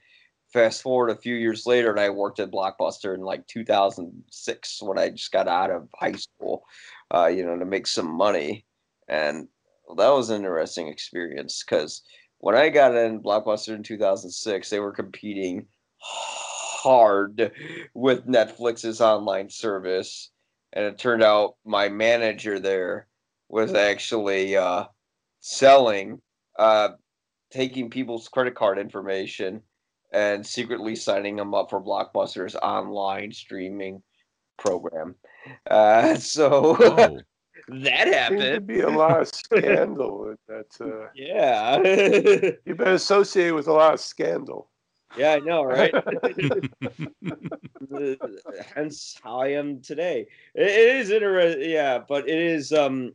fast forward a few years later, and I worked at Blockbuster in like 2006 when I just got out of high school. Uh, you know, to make some money, and that was an interesting experience because when I got in Blockbuster in 2006, they were competing hard with Netflix's online service. And it turned out my manager there was actually uh, selling, uh, taking people's credit card information and secretly signing them up for Blockbuster's online streaming program. Uh, [LAUGHS] so Oh. [LAUGHS] that Seems to happened. be a lot of [LAUGHS] scandal. with That uh, Yeah. you've been associated with a lot of scandal. yeah, I know, right? hence how I am today. It, it is interesting, yeah, but it is. Um,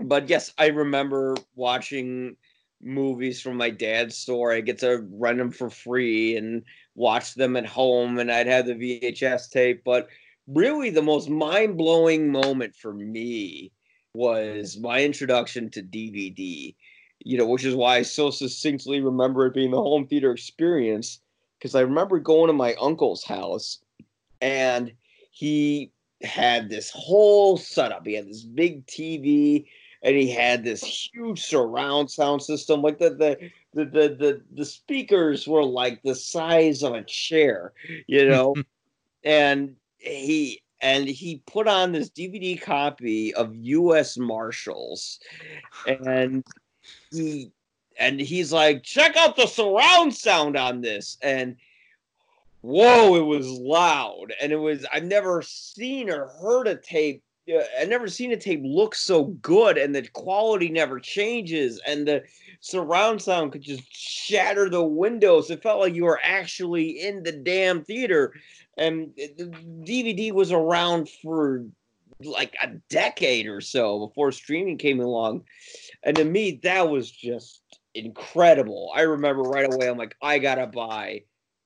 but yes, I remember watching movies from my dad's store. I get to rent them for free and watch them at home, and I'd have the VHS tape. But really, the most mind blowing moment for me was my introduction to DVD. You know, which is why I so succinctly remember it being the home theater experience because I remember going to my uncle's house and he had this whole setup. He had this big TV and he had this huge surround sound system. Like the the the the the, the speakers were like the size of a chair, you [LAUGHS] know. and he and he put on this DVD copy of U.S. Marshals, and he and he's like, check out the surround sound on this, and whoa, it was loud, and it was I've never seen or heard a tape. I've never seen a tape look so good, and the quality never changes, and the surround sound could just shatter the windows. It felt like you were actually in the damn theater. And the DVD was around for like a decade or so before streaming came along. And to me, that was just incredible. I remember right away, I'm like, I gotta buy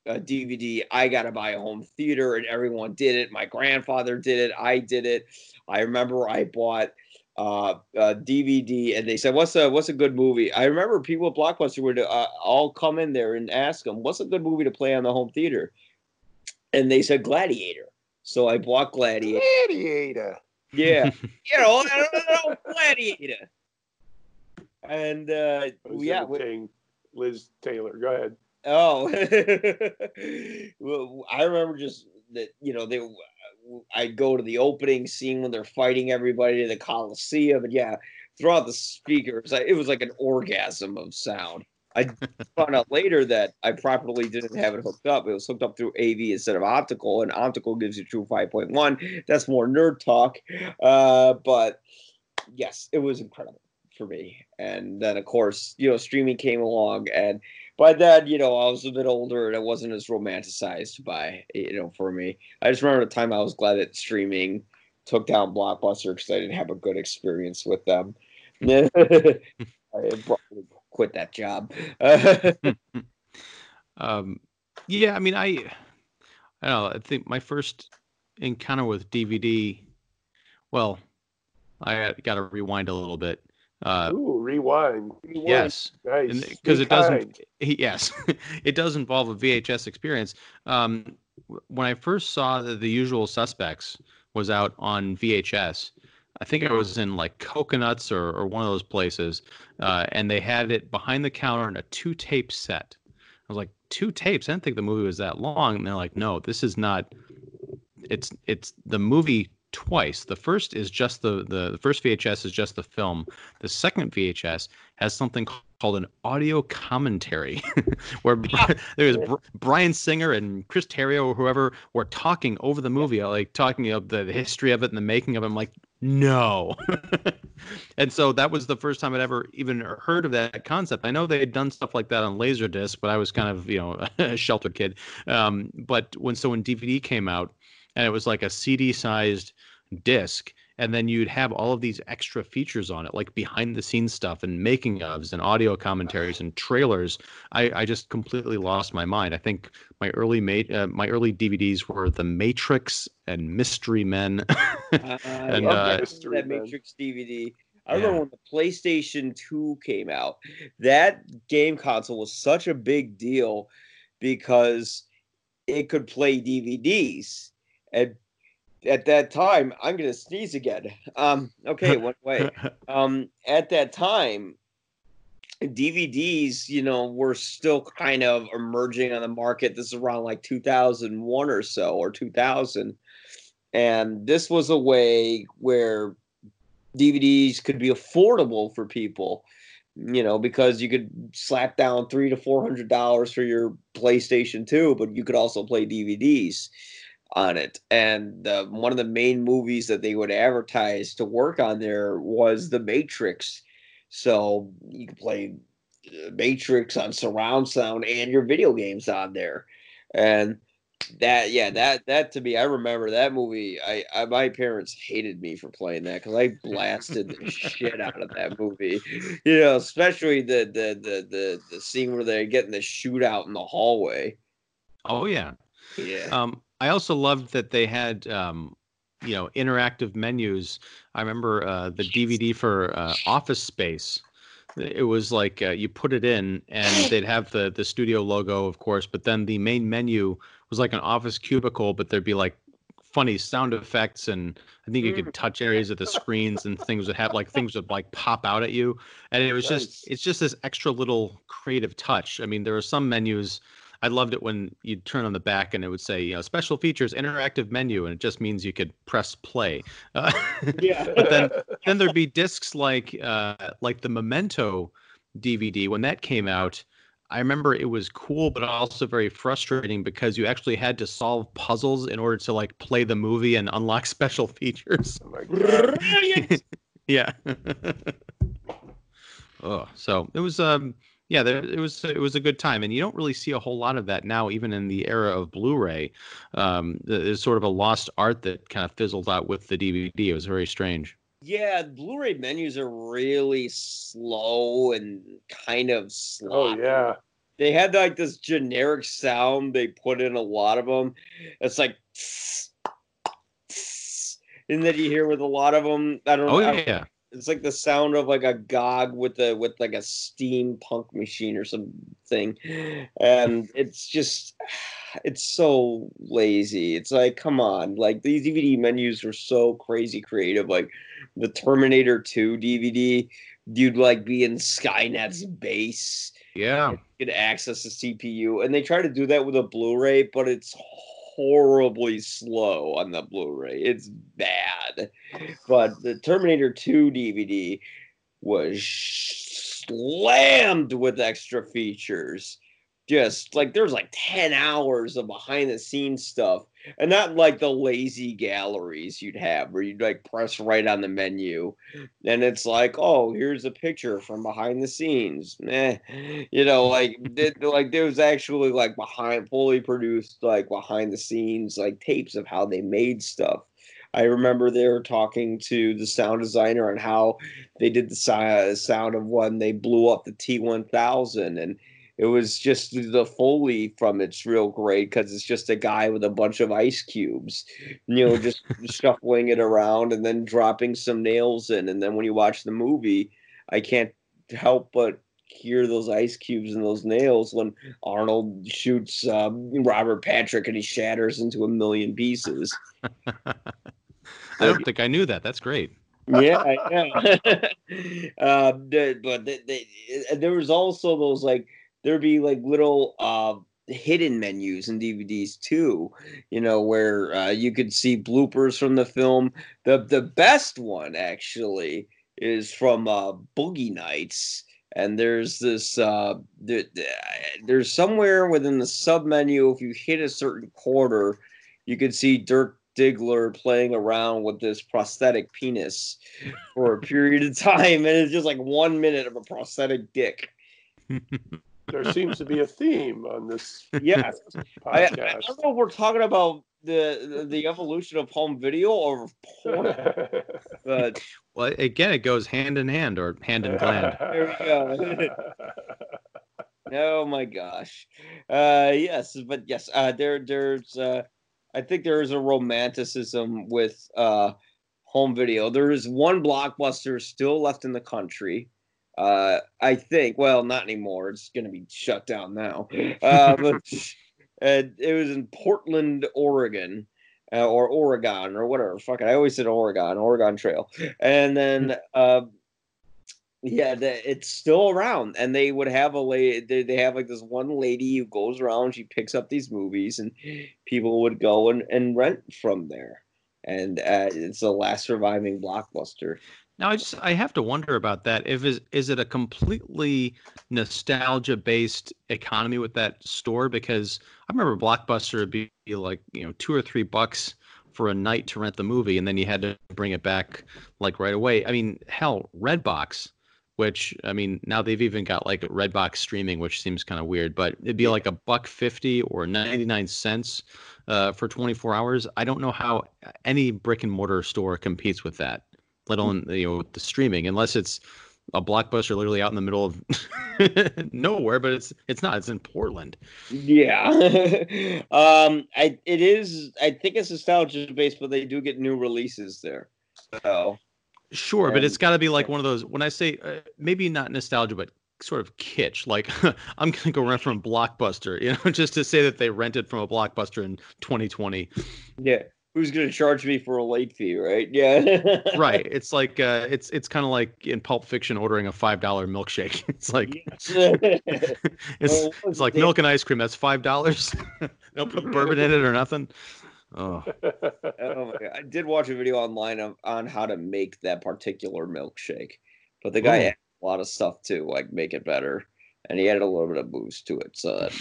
a DVD. I gotta buy a home theater, and everyone did it. My grandfather did it. I did it. I remember I bought uh, uh DVD, and they said, "What's a what's a good movie?" I remember people at Blockbuster would uh, all come in there and ask them, "What's a good movie to play on the home theater?" And they said Gladiator. So I bought Gladiator. Gladiator. Yeah, [LAUGHS] you know, I don't know, Gladiator. And uh, yeah, Liz Taylor. Go ahead. Oh, [LAUGHS] well, I remember just that you know they. I'd go to the opening scene when they're fighting everybody in the Coliseum, and yeah, throughout the speakers, it was like an orgasm of sound. I [LAUGHS] found out later that I properly didn't have it hooked up. It was hooked up through AV instead of optical, and optical gives you true 5.1. That's more nerd talk. Uh, but yes, it was incredible for me. And then, of course, you know, streaming came along, and by then, you know, I was a bit older and it wasn't as romanticized by, you know, for me. I just remember the time I was glad that streaming took down Blockbuster because I didn't have a good experience with them. [LAUGHS] I probably quit that job. [LAUGHS] Um, yeah, I mean, I, I don't know. I think my first encounter with DVD, well, I got to rewind a little bit. Uh, Ooh, rewind. yes, because Be it doesn't. Yes, [LAUGHS] it does involve a VHS experience. Um, when I first saw that The Usual Suspects was out on VHS, I think I was in like Coconuts or, or one of those places, uh, and they had it behind the counter in a two tape set. I was like, two tapes? I didn't think the movie was that long. And they're like, no, this is not. It's it's the movie twice. The first is just the the, the first VHS is just the film. The second VHS has something called an audio commentary, [LAUGHS] where there's Br- Bryan Singer and Chris Terrio or whoever were talking over the movie, like talking of the history of it and the making of it. I'm like, no. [LAUGHS] and so that was the first time I'd ever even heard of that concept. I know they had done stuff like that on Laserdisc, but I was kind of, you know, [LAUGHS] a sheltered kid. Um, but when so when DVD came out and it was like a CD sized disc, and then you'd have all of these extra features on it, like behind the scenes stuff and making ofs and audio commentaries and trailers. I, I just completely lost my mind. I think my early ma- uh, my early DVDs were The Matrix and Mystery Men. [LAUGHS] I And, love uh, that, Mystery that Man. Matrix DVD. I Yeah. remember when the PlayStation 2 came out. That game console was such a big deal because it could play DVDs. And at that time, I'm gonna sneeze again. Um, okay, one way. [LAUGHS] Um, at that time, DVDs, you know, were still kind of emerging on the market. This is around like 2001 or so, or 2000. And this was a way where DVDs could be affordable for people, you know, because you could slap down three to four hundred dollars for your PlayStation 2, but you could also play DVDs on it. And uh, one of the main movies that they would advertise to work on there was The Matrix. So you could play uh, Matrix on surround sound and your video games on there. And that yeah that that to me i remember that movie i, I my parents hated me for playing that because i blasted the shit out of that movie [LAUGHS] you know especially the the the the, the scene where they're getting the shootout in the hallway oh yeah. yeah Um, I also loved that they had, um, you know, interactive menus. I remember uh, the DVD for uh, Office Space. It was like uh, you put it in, and they'd have the the studio logo, of course, but then the main menu was like an office cubicle, but there'd be like funny sound effects, and I think you could touch areas of the screens, and things would have like things would like pop out at you, and it was just it's just this extra little creative touch. I mean, there are some menus I loved it when you'd turn on the back and it would say, you know, special features, interactive menu, and it just means you could press play. [LAUGHS] Uh, Yeah. but then [LAUGHS] then there'd be discs like uh, like the Memento DVD when that came out. I remember it was cool, but also very frustrating because you actually had to solve puzzles in order to like play the movie and unlock [LAUGHS] special features. Oh my god. Yeah. oh, so it was um yeah, there, it was it was a good time, and you don't really see a whole lot of that now, even in the era of Blu-ray. Um, there's sort of a lost art that kind of fizzled out with the DVD. It was very strange. Yeah, Blu-ray menus are really slow and kind of slow. Oh yeah. They had like this generic sound they put in a lot of them. It's like, and then you hear with a lot of them. I don't Oh know. yeah, It's like the sound of like a GOG with a with like a steampunk machine or something, and it's just [SIGHS] it's so lazy. It's like come on, like these DVD menus are so crazy creative. Like the Terminator Two DVD, you'd like be in Skynet's base, yeah. you could access the CPU, and they try to do that with a Blu-ray, but it's horribly slow on the Blu-ray. It's bad. But the Terminator 2 DVD was slammed with extra features. Just like there's like 10 hours of behind the scenes stuff. And not like the lazy galleries you'd have where you'd like press right on the menu and it's like, oh, here's a picture from behind the scenes. Eh. You know, like th- like there was actually like behind fully produced like behind the scenes like tapes of how they made stuff. I remember they were talking to the sound designer on how they did the sound of when they blew up the T1000 and it was just the foley from it's real great because it's just a guy with a bunch of ice cubes, you know, just [LAUGHS] shuffling it around and then dropping some nails in. And then when you watch the movie, I can't help but hear those ice cubes and those nails when Arnold shoots um, Robert Patrick and he shatters into a million pieces. [LAUGHS] I don't think I knew that. That's great. yeah, yeah. [LAUGHS] um, the- but the, the, there was also those like there'd be like little uh, hidden menus in DVDs too. You know where uh, you could see bloopers from the film. The the best one actually is from uh, Boogie Nights. And there's this, uh, there, there's somewhere within the sub menu. If you hit a certain quarter, you could see Dirk Diggler playing around with this prosthetic penis for a period of [LAUGHS] time, and it's just like one minute of a prosthetic dick. [LAUGHS] There seems to be a theme on this [LAUGHS] Yes, I, I don't know if we're talking about the the, the evolution of home video or porn, [LAUGHS] but Well, again, it goes hand in hand or hand in gland. [LAUGHS] There we go. oh my gosh, uh, yes, but yes, uh, there there's uh, I think there is a romanticism with uh, home video. There is one blockbuster still left in the country. Uh, I think. Well, not anymore. It's going to be shut down now. Uh, but [LAUGHS] it was in Portland, Oregon, uh, or Oregon, or whatever. Fuck it. I always said Oregon, Oregon Trail, and then. Uh, yeah, the, it's still around, and they would have a lady. They, they have like this one lady who goes around. She picks up these movies, and people would go and, and rent from there. And uh, it's the last surviving blockbuster. Now I just I have to wonder about that. If is is it a completely nostalgia based economy with that store? Because I remember Blockbuster would be like you know two or three bucks for a night to rent the movie, and then you had to bring it back like right away. I mean, hell, Redbox, which I mean now they've even got like Redbox streaming, which seems kind of weird, but it'd be like a buck fifty or ninety nine cents uh, for twenty four hours. I don't know how any brick and mortar store competes with that let alone you know the streaming unless it's a blockbuster literally out in the middle of [LAUGHS] nowhere but it's it's not it's in portland. Yeah, [LAUGHS] um, I it is. I think it's nostalgia based, but they do get new releases there. So. Sure but it's And- got to be like one of those when i say uh, maybe not nostalgia but sort of kitsch like [LAUGHS] i'm gonna go rent from blockbuster you know just to say that they rented from a blockbuster in 2020 yeah, who's going to charge me for a late fee, right? Yeah. [LAUGHS] right. It's like uh, it's it's kind of like in Pulp Fiction ordering a five dollar milkshake. [LAUGHS] It's like [LAUGHS] it's Well, it's like milk and ice cream. That's five dollars. Don't put bourbon in it or nothing. Oh, Oh my God. I did watch a video online of, on how to make that particular milkshake, but the guy Ooh. had a lot of stuff to like make it better, and he added a little bit of booze to it, so that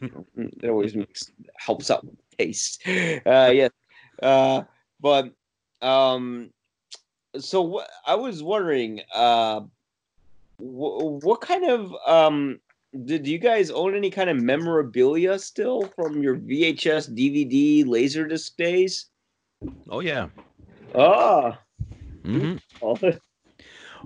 you know, it always makes helps out with taste. Uh, yeah, uh, but um, so what I was wondering, uh, wh- what kind of um. Did you guys own any kind of memorabilia still from your VHS, DVD, Laserdisc days? oh yeah. Ah, hmm oh,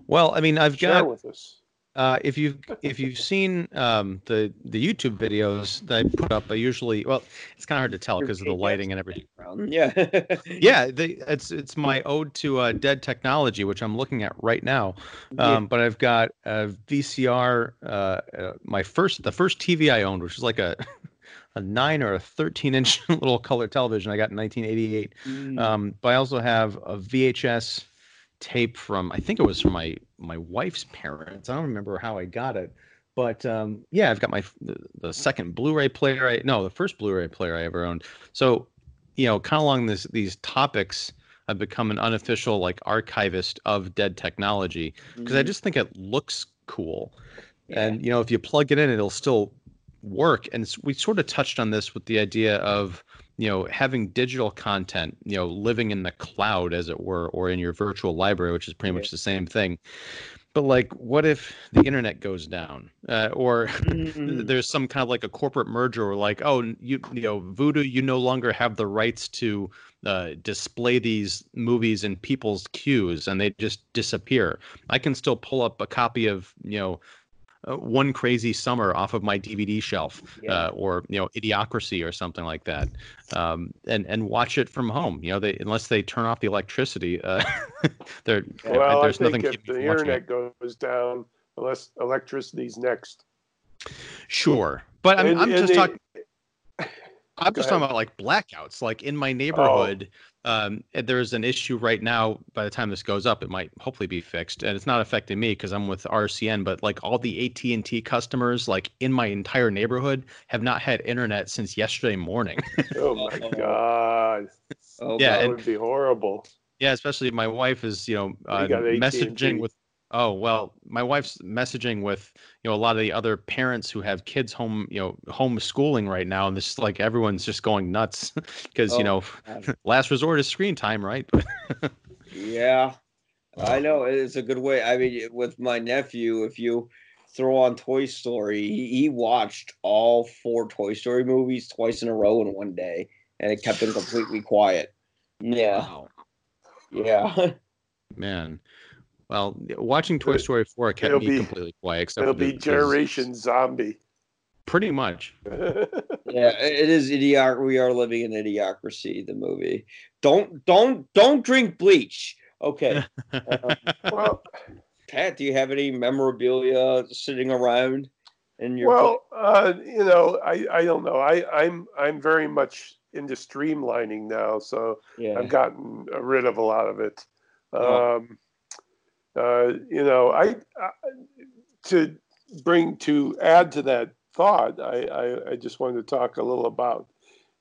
Well, I mean, I've Share got with us. Uh, if you've if you've seen um, the the YouTube videos that I put up, I usually well, it's kind of hard to tell because of the lighting and everything. yeah, [LAUGHS] Yeah, it's it's my ode to uh, dead technology, which I'm looking at right now. Yeah. Um, but I've got a VCR, uh, uh, my first the first TV I owned, which was like a [LAUGHS] a nine or a 13 inch [LAUGHS] little color television I got in 1988. Mm, Um, but I also have a VHS tape from I think it was from my my wife's parents. I don't remember how I got it, but um, yeah, I've got my the, the second Blu-ray player. I no, the first Blu-ray player I ever owned. So, you know, kind of along this these topics, I've become an unofficial like archivist of dead technology because I mhm. just think it looks cool. Yeah. And you know, if you plug it in, it'll still work. And we sort of touched on this with the idea of you know having digital content, you know, living in the cloud, as it were, or in your virtual library, which is pretty much the same thing. But like, what if the internet goes down, uh, or [LAUGHS] Mm, there's some kind of like a corporate merger, or like, oh, you you know, Vudu, you no longer have the rights to uh, display these movies in people's queues, and they just disappear. I can still pull up a copy of you know. Uh, one crazy summer off of my DVD shelf, Yeah. uh, or you know, Idiocracy or something like that, um, and and watch it from home. You know, they unless they turn off the electricity, uh, [LAUGHS] there Well, I there's think nothing if the it. internet goes down, unless electricity's next. Sure, but I'm, And- I'm and [LAUGHS] just talking. I'm just talking about like blackouts. Like in Oh. my neighborhood, um, there's an issue right now. By the time this goes up, it might hopefully be fixed, and it's not affecting me because I'm with RCN. But like all the AT and T customers, like in my entire neighborhood, have not had internet since yesterday morning. [LAUGHS] [LAUGHS] Oh my God, oh, Yeah, that and- would be horrible. yeah, especially my wife is you know uh, messaging with. Oh well, my wife's messaging with you know a lot of the other parents who have kids home you know homeschooling right now, and this like everyone's just going nuts [LAUGHS] because you Oh, know God. [LAUGHS] last resort is screen time, right? [LAUGHS] yeah, I know it's a good way. I mean, with my nephew, if you throw on Toy Story, he, he watched all four Toy Story movies twice in a row in one day, and it kept him completely [SIGHS] quiet. Yeah, Wow. yeah. Man. Well, watching Toy Story 4 kept It'll me be- completely quiet. Except It'll for the- be Generation Zombie. Pretty much. [LAUGHS] Yeah, it is idioc. We are living in idiocracy. The movie. Don't don't don't drink bleach. Okay, [LAUGHS] well, Pat. Do you have any memorabilia sitting around in your? well, uh, you know, I, I don't know. I, I'm I'm very much into streamlining now, so yeah. I've gotten rid of a lot of it. Oh. Uh, you know, I, I to bring to add to that thought, I, I, I just wanted to talk a little about,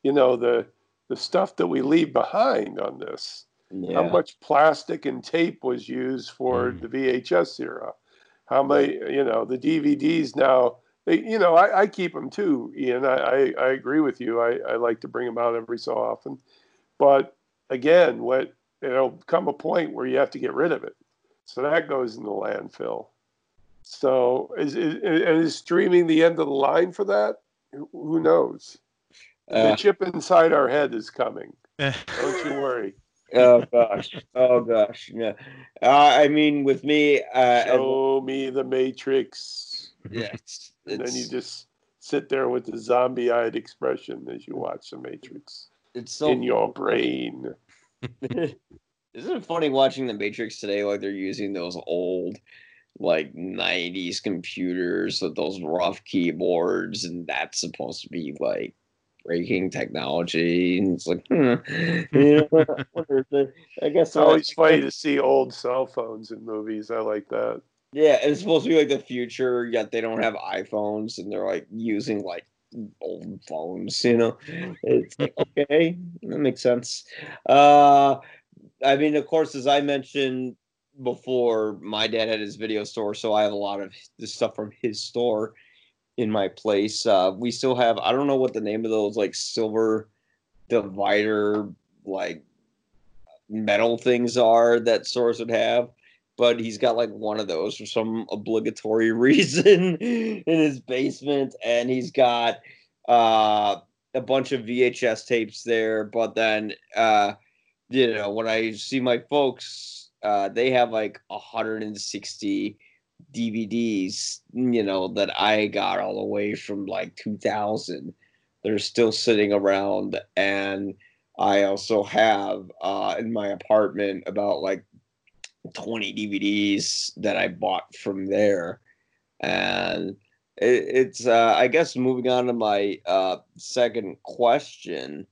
you know, the the stuff that we leave behind on this. yeah. How much plastic and tape was used for Mm. the VHS era? How many, you know, the DVDs now? They, you know, I, I keep them too, Ian. I, I, I agree with you. I, I like to bring them out every so often, but again, what it'll come a point where you have to get rid of it, so that goes in the landfill. So is is, and is streaming the end of the line for that? Who- knows? the Uh, chip inside our head is coming. [LAUGHS] Don't you worry. oh gosh. Oh gosh. Yeah. Uh, I mean, with me, uh, Show me the Matrix. yeah, And then you just sit there with the zombie eyed expression as you watch the Matrix it's so in your brain. [LAUGHS] Isn't it funny watching the Matrix today? Like they're using those old, like '90s computers with those rough keyboards, and that's supposed to be like breaking technology. And it's like, hmm, [LAUGHS] you know, I, [LAUGHS] wonder if they- I guess It's always I- funny to see old cell phones in movies. I like that. Yeah, it's supposed to be like the future, yet they don't have iPhones and they're like using like old phones, you know? It's like, okay, that makes sense. Uh I mean, of course, as I mentioned before, my dad had his video store, so I have a lot of the stuff from his store in my place. Uh we still have I don't know what the name of those like silver divider like metal things are that stores would have but he's got like one of those for some obligatory [LAUGHS] reason in his basement and he's got uh a bunch of VHS tapes there but then uh you know when I see my folks uh they have like 160 DVDs you know that I got all the way from like 2000 they're still sitting around and I also have uh in my apartment about like 20 DVDs that I bought from there. And it, it's, uh, I guess, moving on to my uh, second question.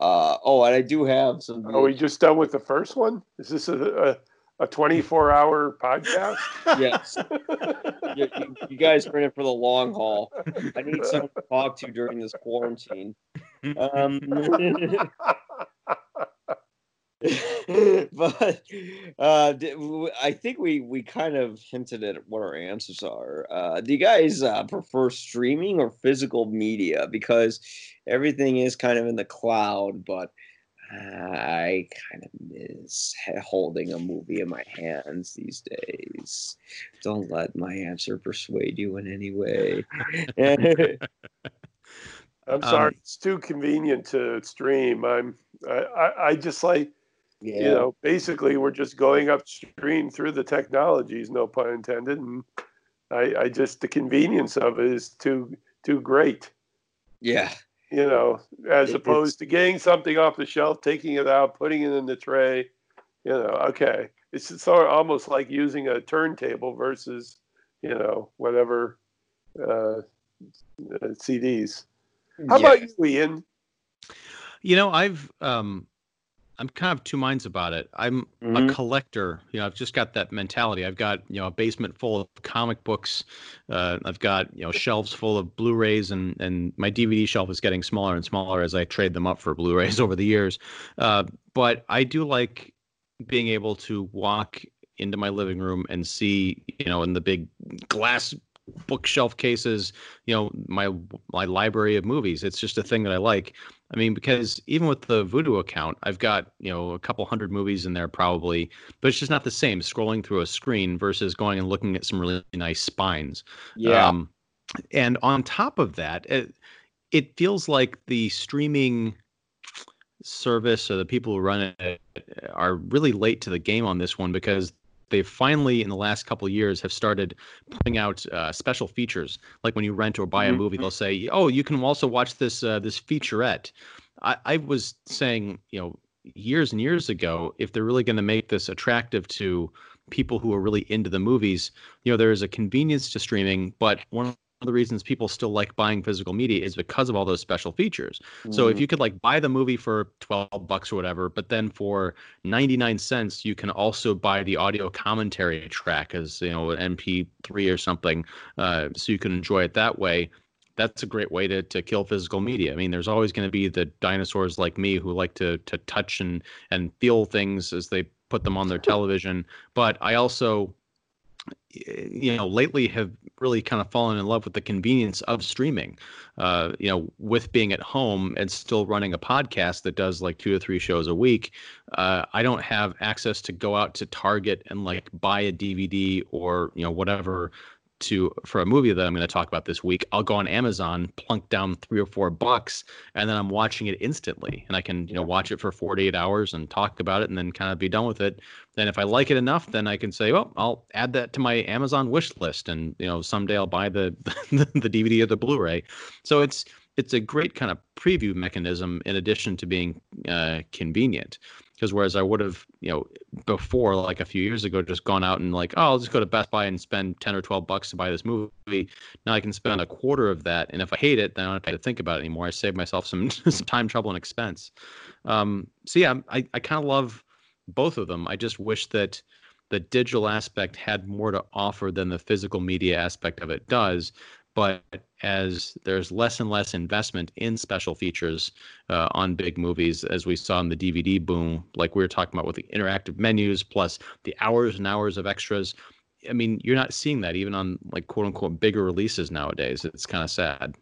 Uh, oh, and I do have some. Are we just done with the first one? Is this a a, a 24 hour podcast? Yes. [LAUGHS] you, you, you guys are in it for the long haul. I need someone to talk to during this quarantine. [LAUGHS] Um, [LAUGHS] [LAUGHS] but uh, I think we we kind of hinted at what our answers are. Uh, do you guys uh, prefer streaming or physical media? Because everything is kind of in the cloud, but I kind of miss holding a movie in my hands these days. Don't let my answer persuade you in any way. [LAUGHS] I'm sorry, Um, it's too convenient to stream. I'm I, I, I just like yeah. you know basically we're just going upstream through the technologies, no pun intended, and I, I just the convenience of it is too too great. yeah. You know, as It- opposed to getting something off the shelf, taking it out, putting it in the tray. You know, okay, it's sort of almost like using a turntable versus you know whatever uh, uh, CDs. How Yeah. about you, Ian? You know, I've um I'm kind of two minds about it. I'm Mhm. a collector. You know, I've just got that mentality. I've got, you know, a basement full of comic books. Uh, I've got, you know, shelves full of Blu-rays and and my DVD shelf is getting smaller and smaller as I trade them up for Blu-rays [LAUGHS] over the years. Uh, but I do like being able to walk into my living room and see, you know, in the big glass bookshelf cases, you know, my my library of movies. It's just a thing that I like. I mean, because even with the Vudu account, I've got, you know, a couple hundred movies in there probably, but it's just not the same scrolling through a screen versus going and looking at some really nice spines. Yeah. Um, and on top of that, it, it feels like the streaming service or the people who run it are really late to the game on this one because they finally in the last couple of years have started putting out uh, special features. Like when you rent or buy a movie they'll say oh you can also watch this uh, this featurette. I, I was saying you know years and years ago if they're really going to make this attractive to people who are really into the movies you know there is a convenience to streaming but one of the reasons people still like buying physical media is because of all those special features so if you could like buy the movie for 12 bucks or whatever, but then for 99 cents you can also buy the audio commentary track as, you know, an MP3 or something uh, so you can enjoy it that way. That's a great way to to kill physical media. I mean, there's always going to be the dinosaurs like me who like to to touch and and feel things as they put them on their [LAUGHS] television, but I also you know lately have really kind of fallen in love with the convenience of streaming. Uh, you know with being at home and still running a podcast that does like two or three shows a week uh, i don't have access to go out to target and like buy a dvd or you know whatever to for a movie that i'm going to talk about this week i'll go on amazon plunk down three or four bucks and then i'm watching it instantly and i can you know watch it for 48 hours and talk about it and then kind of be done with it then if I like it enough, then I can say, well, I'll add that to my Amazon wish list, and you know someday I'll buy the [LAUGHS] the DVD or the Blu-ray. So it's it's a great kind of preview mechanism in addition to being uh, convenient. Because whereas I would have, you know, before like a few years ago, just gone out and like, oh, I'll just go to Best Buy and spend ten or twelve bucks to buy this movie. Now I can spend a quarter of that, and if I hate it, then I don't have to think about it anymore. I save myself some [LAUGHS] some time, trouble, and expense. Um, so yeah, I I kind of love both of them. I just wish that the digital aspect had more to offer than the physical media aspect of it does but as there's less and less investment in special features uh, on big movies, as we saw in the DVD boom, like we were talking about with the interactive menus plus the hours and hours of extras. I mean, you're not seeing that even on like quote unquote bigger releases nowadays. It's kind of sad.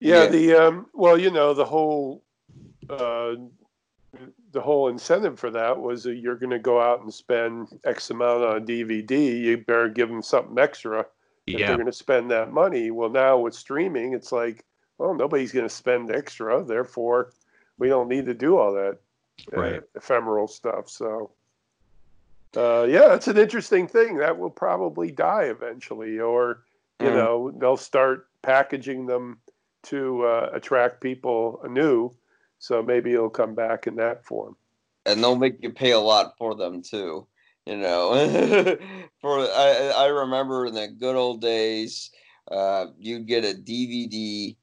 Yeah, yeah, the um, well, you know, the whole uh, the whole incentive for that was that you're going to go out and spend X amount on DVD. You better give them something extra if they're going to spend that money. Well, now with streaming, it's like, well, nobody's going to spend extra, therefore, we don't need to do all that uh, right. ephemeral stuff. So, uh, yeah, it's an interesting thing that will probably die eventually, or you mm. know, they'll start packaging them to uh, attract people anew. So maybe it'll come back in that form. And they'll make you pay a lot for them too. You know, [LAUGHS] for I I remember in the good old days, uh, you'd get a DVD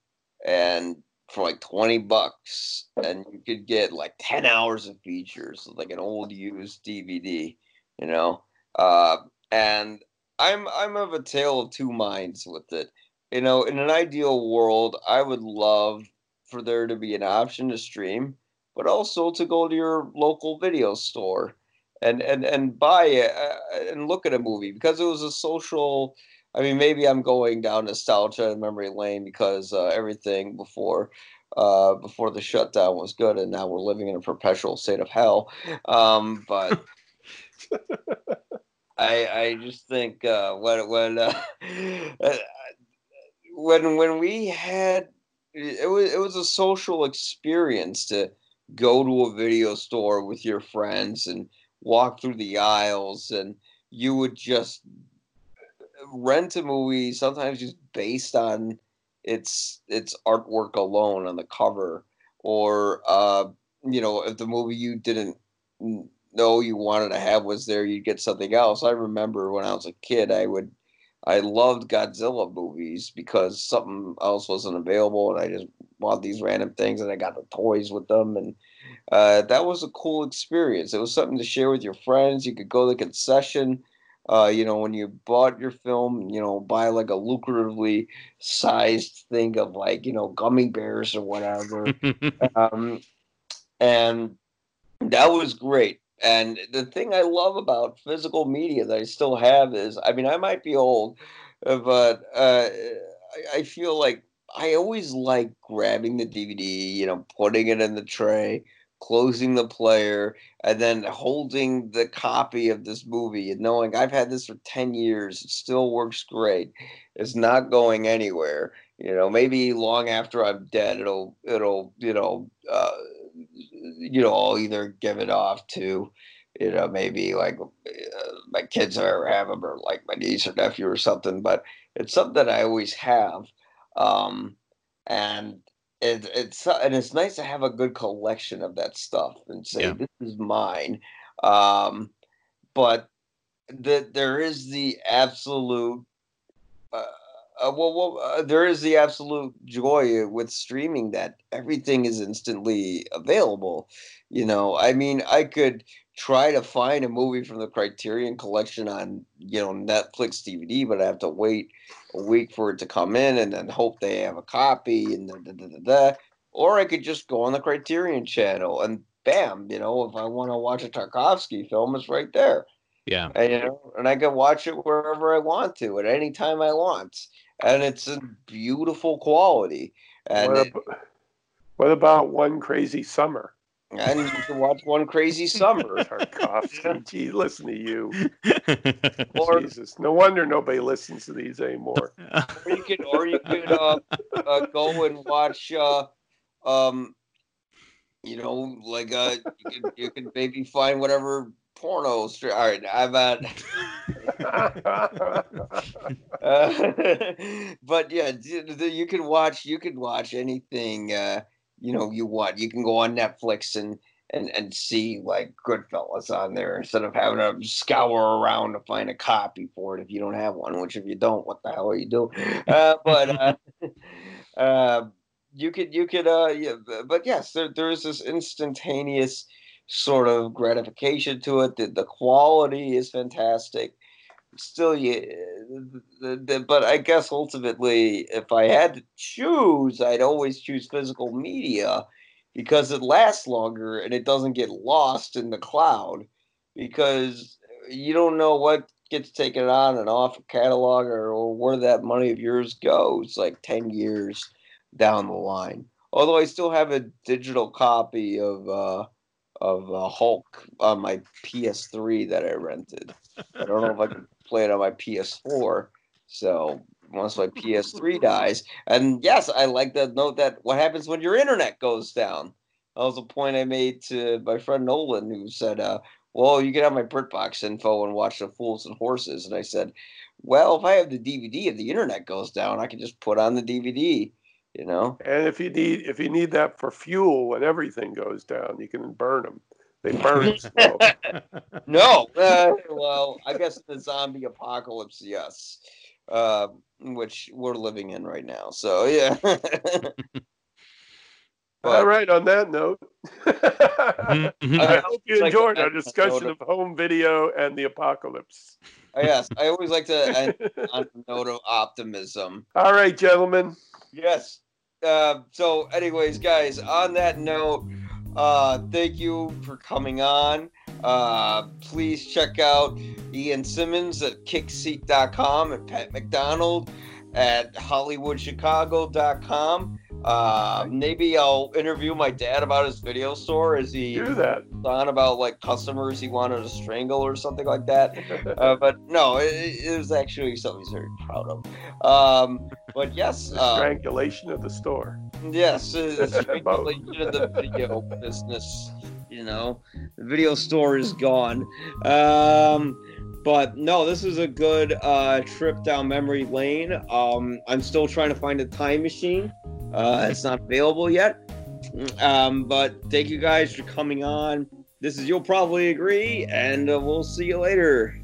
and for like 20 bucks and you could get like 10 hours of features like an old used dvd you know? Uh, and i'm i'm of a tale of two minds with it. You know in an ideal world i would love for there to be an option to stream but also to go to your local video store and and and buy it uh, and look at a movie because it was a social. I mean, maybe I'm going down nostalgia and memory lane because uh, everything before uh, before the shutdown was good, and now we're living in a perpetual state of hell. Um, but [LAUGHS] I I just think uh, when when uh, [LAUGHS] when when we had it was it was a social experience to go to a video store with your friends and walk through the aisles and you would just rent a movie sometimes just based on its its artwork alone on the cover. Or uh you know if the movie you didn't know you wanted to have was there you'd get something else. I remember when i was a kid i would i loved godzilla movies because something else wasn't available and i just bought these random things and i got the toys with them and uh, that was a cool experience. It was something to share with your friends. You could go to the concession. Uh, you know, when you bought your film, you know, buy like a lucratively sized thing of like, you know, gummy bears or whatever. [LAUGHS] um, and that was great. And the thing I love about physical media that I still have is, I mean, I might be old, but uh, I, I feel like I always like grabbing the DVD, you know, putting it in the tray, closing the player, and then holding the copy of this movie and knowing I've had this for 10 years. It still works great. It's not going anywhere. You know, maybe long after I'm dead, it'll, it'll, you know, uh, you know, I'll either give it off to, you know, maybe like uh, my kids or have them or like my niece or nephew or something, but it's something I always have. Um, and it, it's and it's nice to have a good collection of that stuff and say yeah. this is mine. Um, but that there is the absolute. Uh, well, well uh, there is the absolute joy with streaming that everything is instantly available. You know, I mean, I could try to find a movie from the Criterion Collection on you know Netflix DVD, but I have to wait a week for it to come in and then hope they have a copy and da, da, da, da, da. Or I could just go on the Criterion channel and bam, you know, if I want to watch a Tarkovsky film, it's right there. Yeah. And, you know, and I can watch it wherever I want to at any time I want. And it's a beautiful quality. And what, about, it, what about One Crazy Summer? And you can watch One Crazy Summer. [LAUGHS] Tarkovsky. Gee, listen to you. [LAUGHS] Or, Jesus. No wonder nobody listens to these anymore. [LAUGHS] Or you could, or you could uh, uh, go and watch, uh, um, you know, like uh, you can, you could maybe find whatever porno. All right, I'm had. [LAUGHS] [LAUGHS] uh, but yeah, you can watch. You can watch anything. Uh, you know you want you can go on netflix and and and see like Goodfellas on there instead of having to scour around to find a copy for it if you don't have one. Which if you don't, what the hell are you doing? [LAUGHS] Uh, but uh, uh, you could you could uh yeah, but yes, there there is this instantaneous sort of gratification to it. The, the quality is fantastic. Still, yeah, the, the, but I guess ultimately, if I had to choose, I'd always choose physical media because it lasts longer and it doesn't get lost in the cloud because you don't know what gets taken on and off a catalog or, or where that money of yours goes like 10 years down the line. Although I still have a digital copy of uh, of uh, Hulk on my PS3 that I rented. I don't know if I can [LAUGHS] play it on my PS4. So once my PS3 [LAUGHS] dies, and yes, I like to note that what happens when your internet goes down. That was a point I made to my friend Nolan, who said, uh, "Well, you can have my BritBox info and watch the Fools and Horses." And I said, "Well, if I have the DVD, if the internet goes down, I can just put on the DVD." You know. And if you need if you need that for fuel when everything goes down, you can burn them. They burn [LAUGHS] slow. no, uh, [LAUGHS] well, I guess the zombie apocalypse, yes, uh, which we're living in right now. So yeah. [LAUGHS] All right. On that note, Mhm. I hope you Like enjoyed that our discussion note of home video and the apocalypse. yes, I always like to end on a note of optimism. All right, gentlemen. Yes. Uh, so, anyways, guys, on that note, uh, thank you for coming on. Uh, please check out Ian Simmons at kickseat.com and Pat McDonald at hollywoodchicago.com. Uh, maybe I'll interview my dad about his video store as he Do that. on about like customers he wanted to strangle or something like that. [LAUGHS] Uh, but no, it, it was actually something he's very proud of. Um, but yes, The uh, strangulation of the store. Yes, [LAUGHS] it's Both. regulation of the video business. You know, the video store is gone. Um, but no, this is a good uh, trip down memory lane. Um, I'm still trying to find a time machine. Uh, it's not available yet. Um, but thank you guys for coming on. This is You'll Probably Agree, and uh, we'll see you later.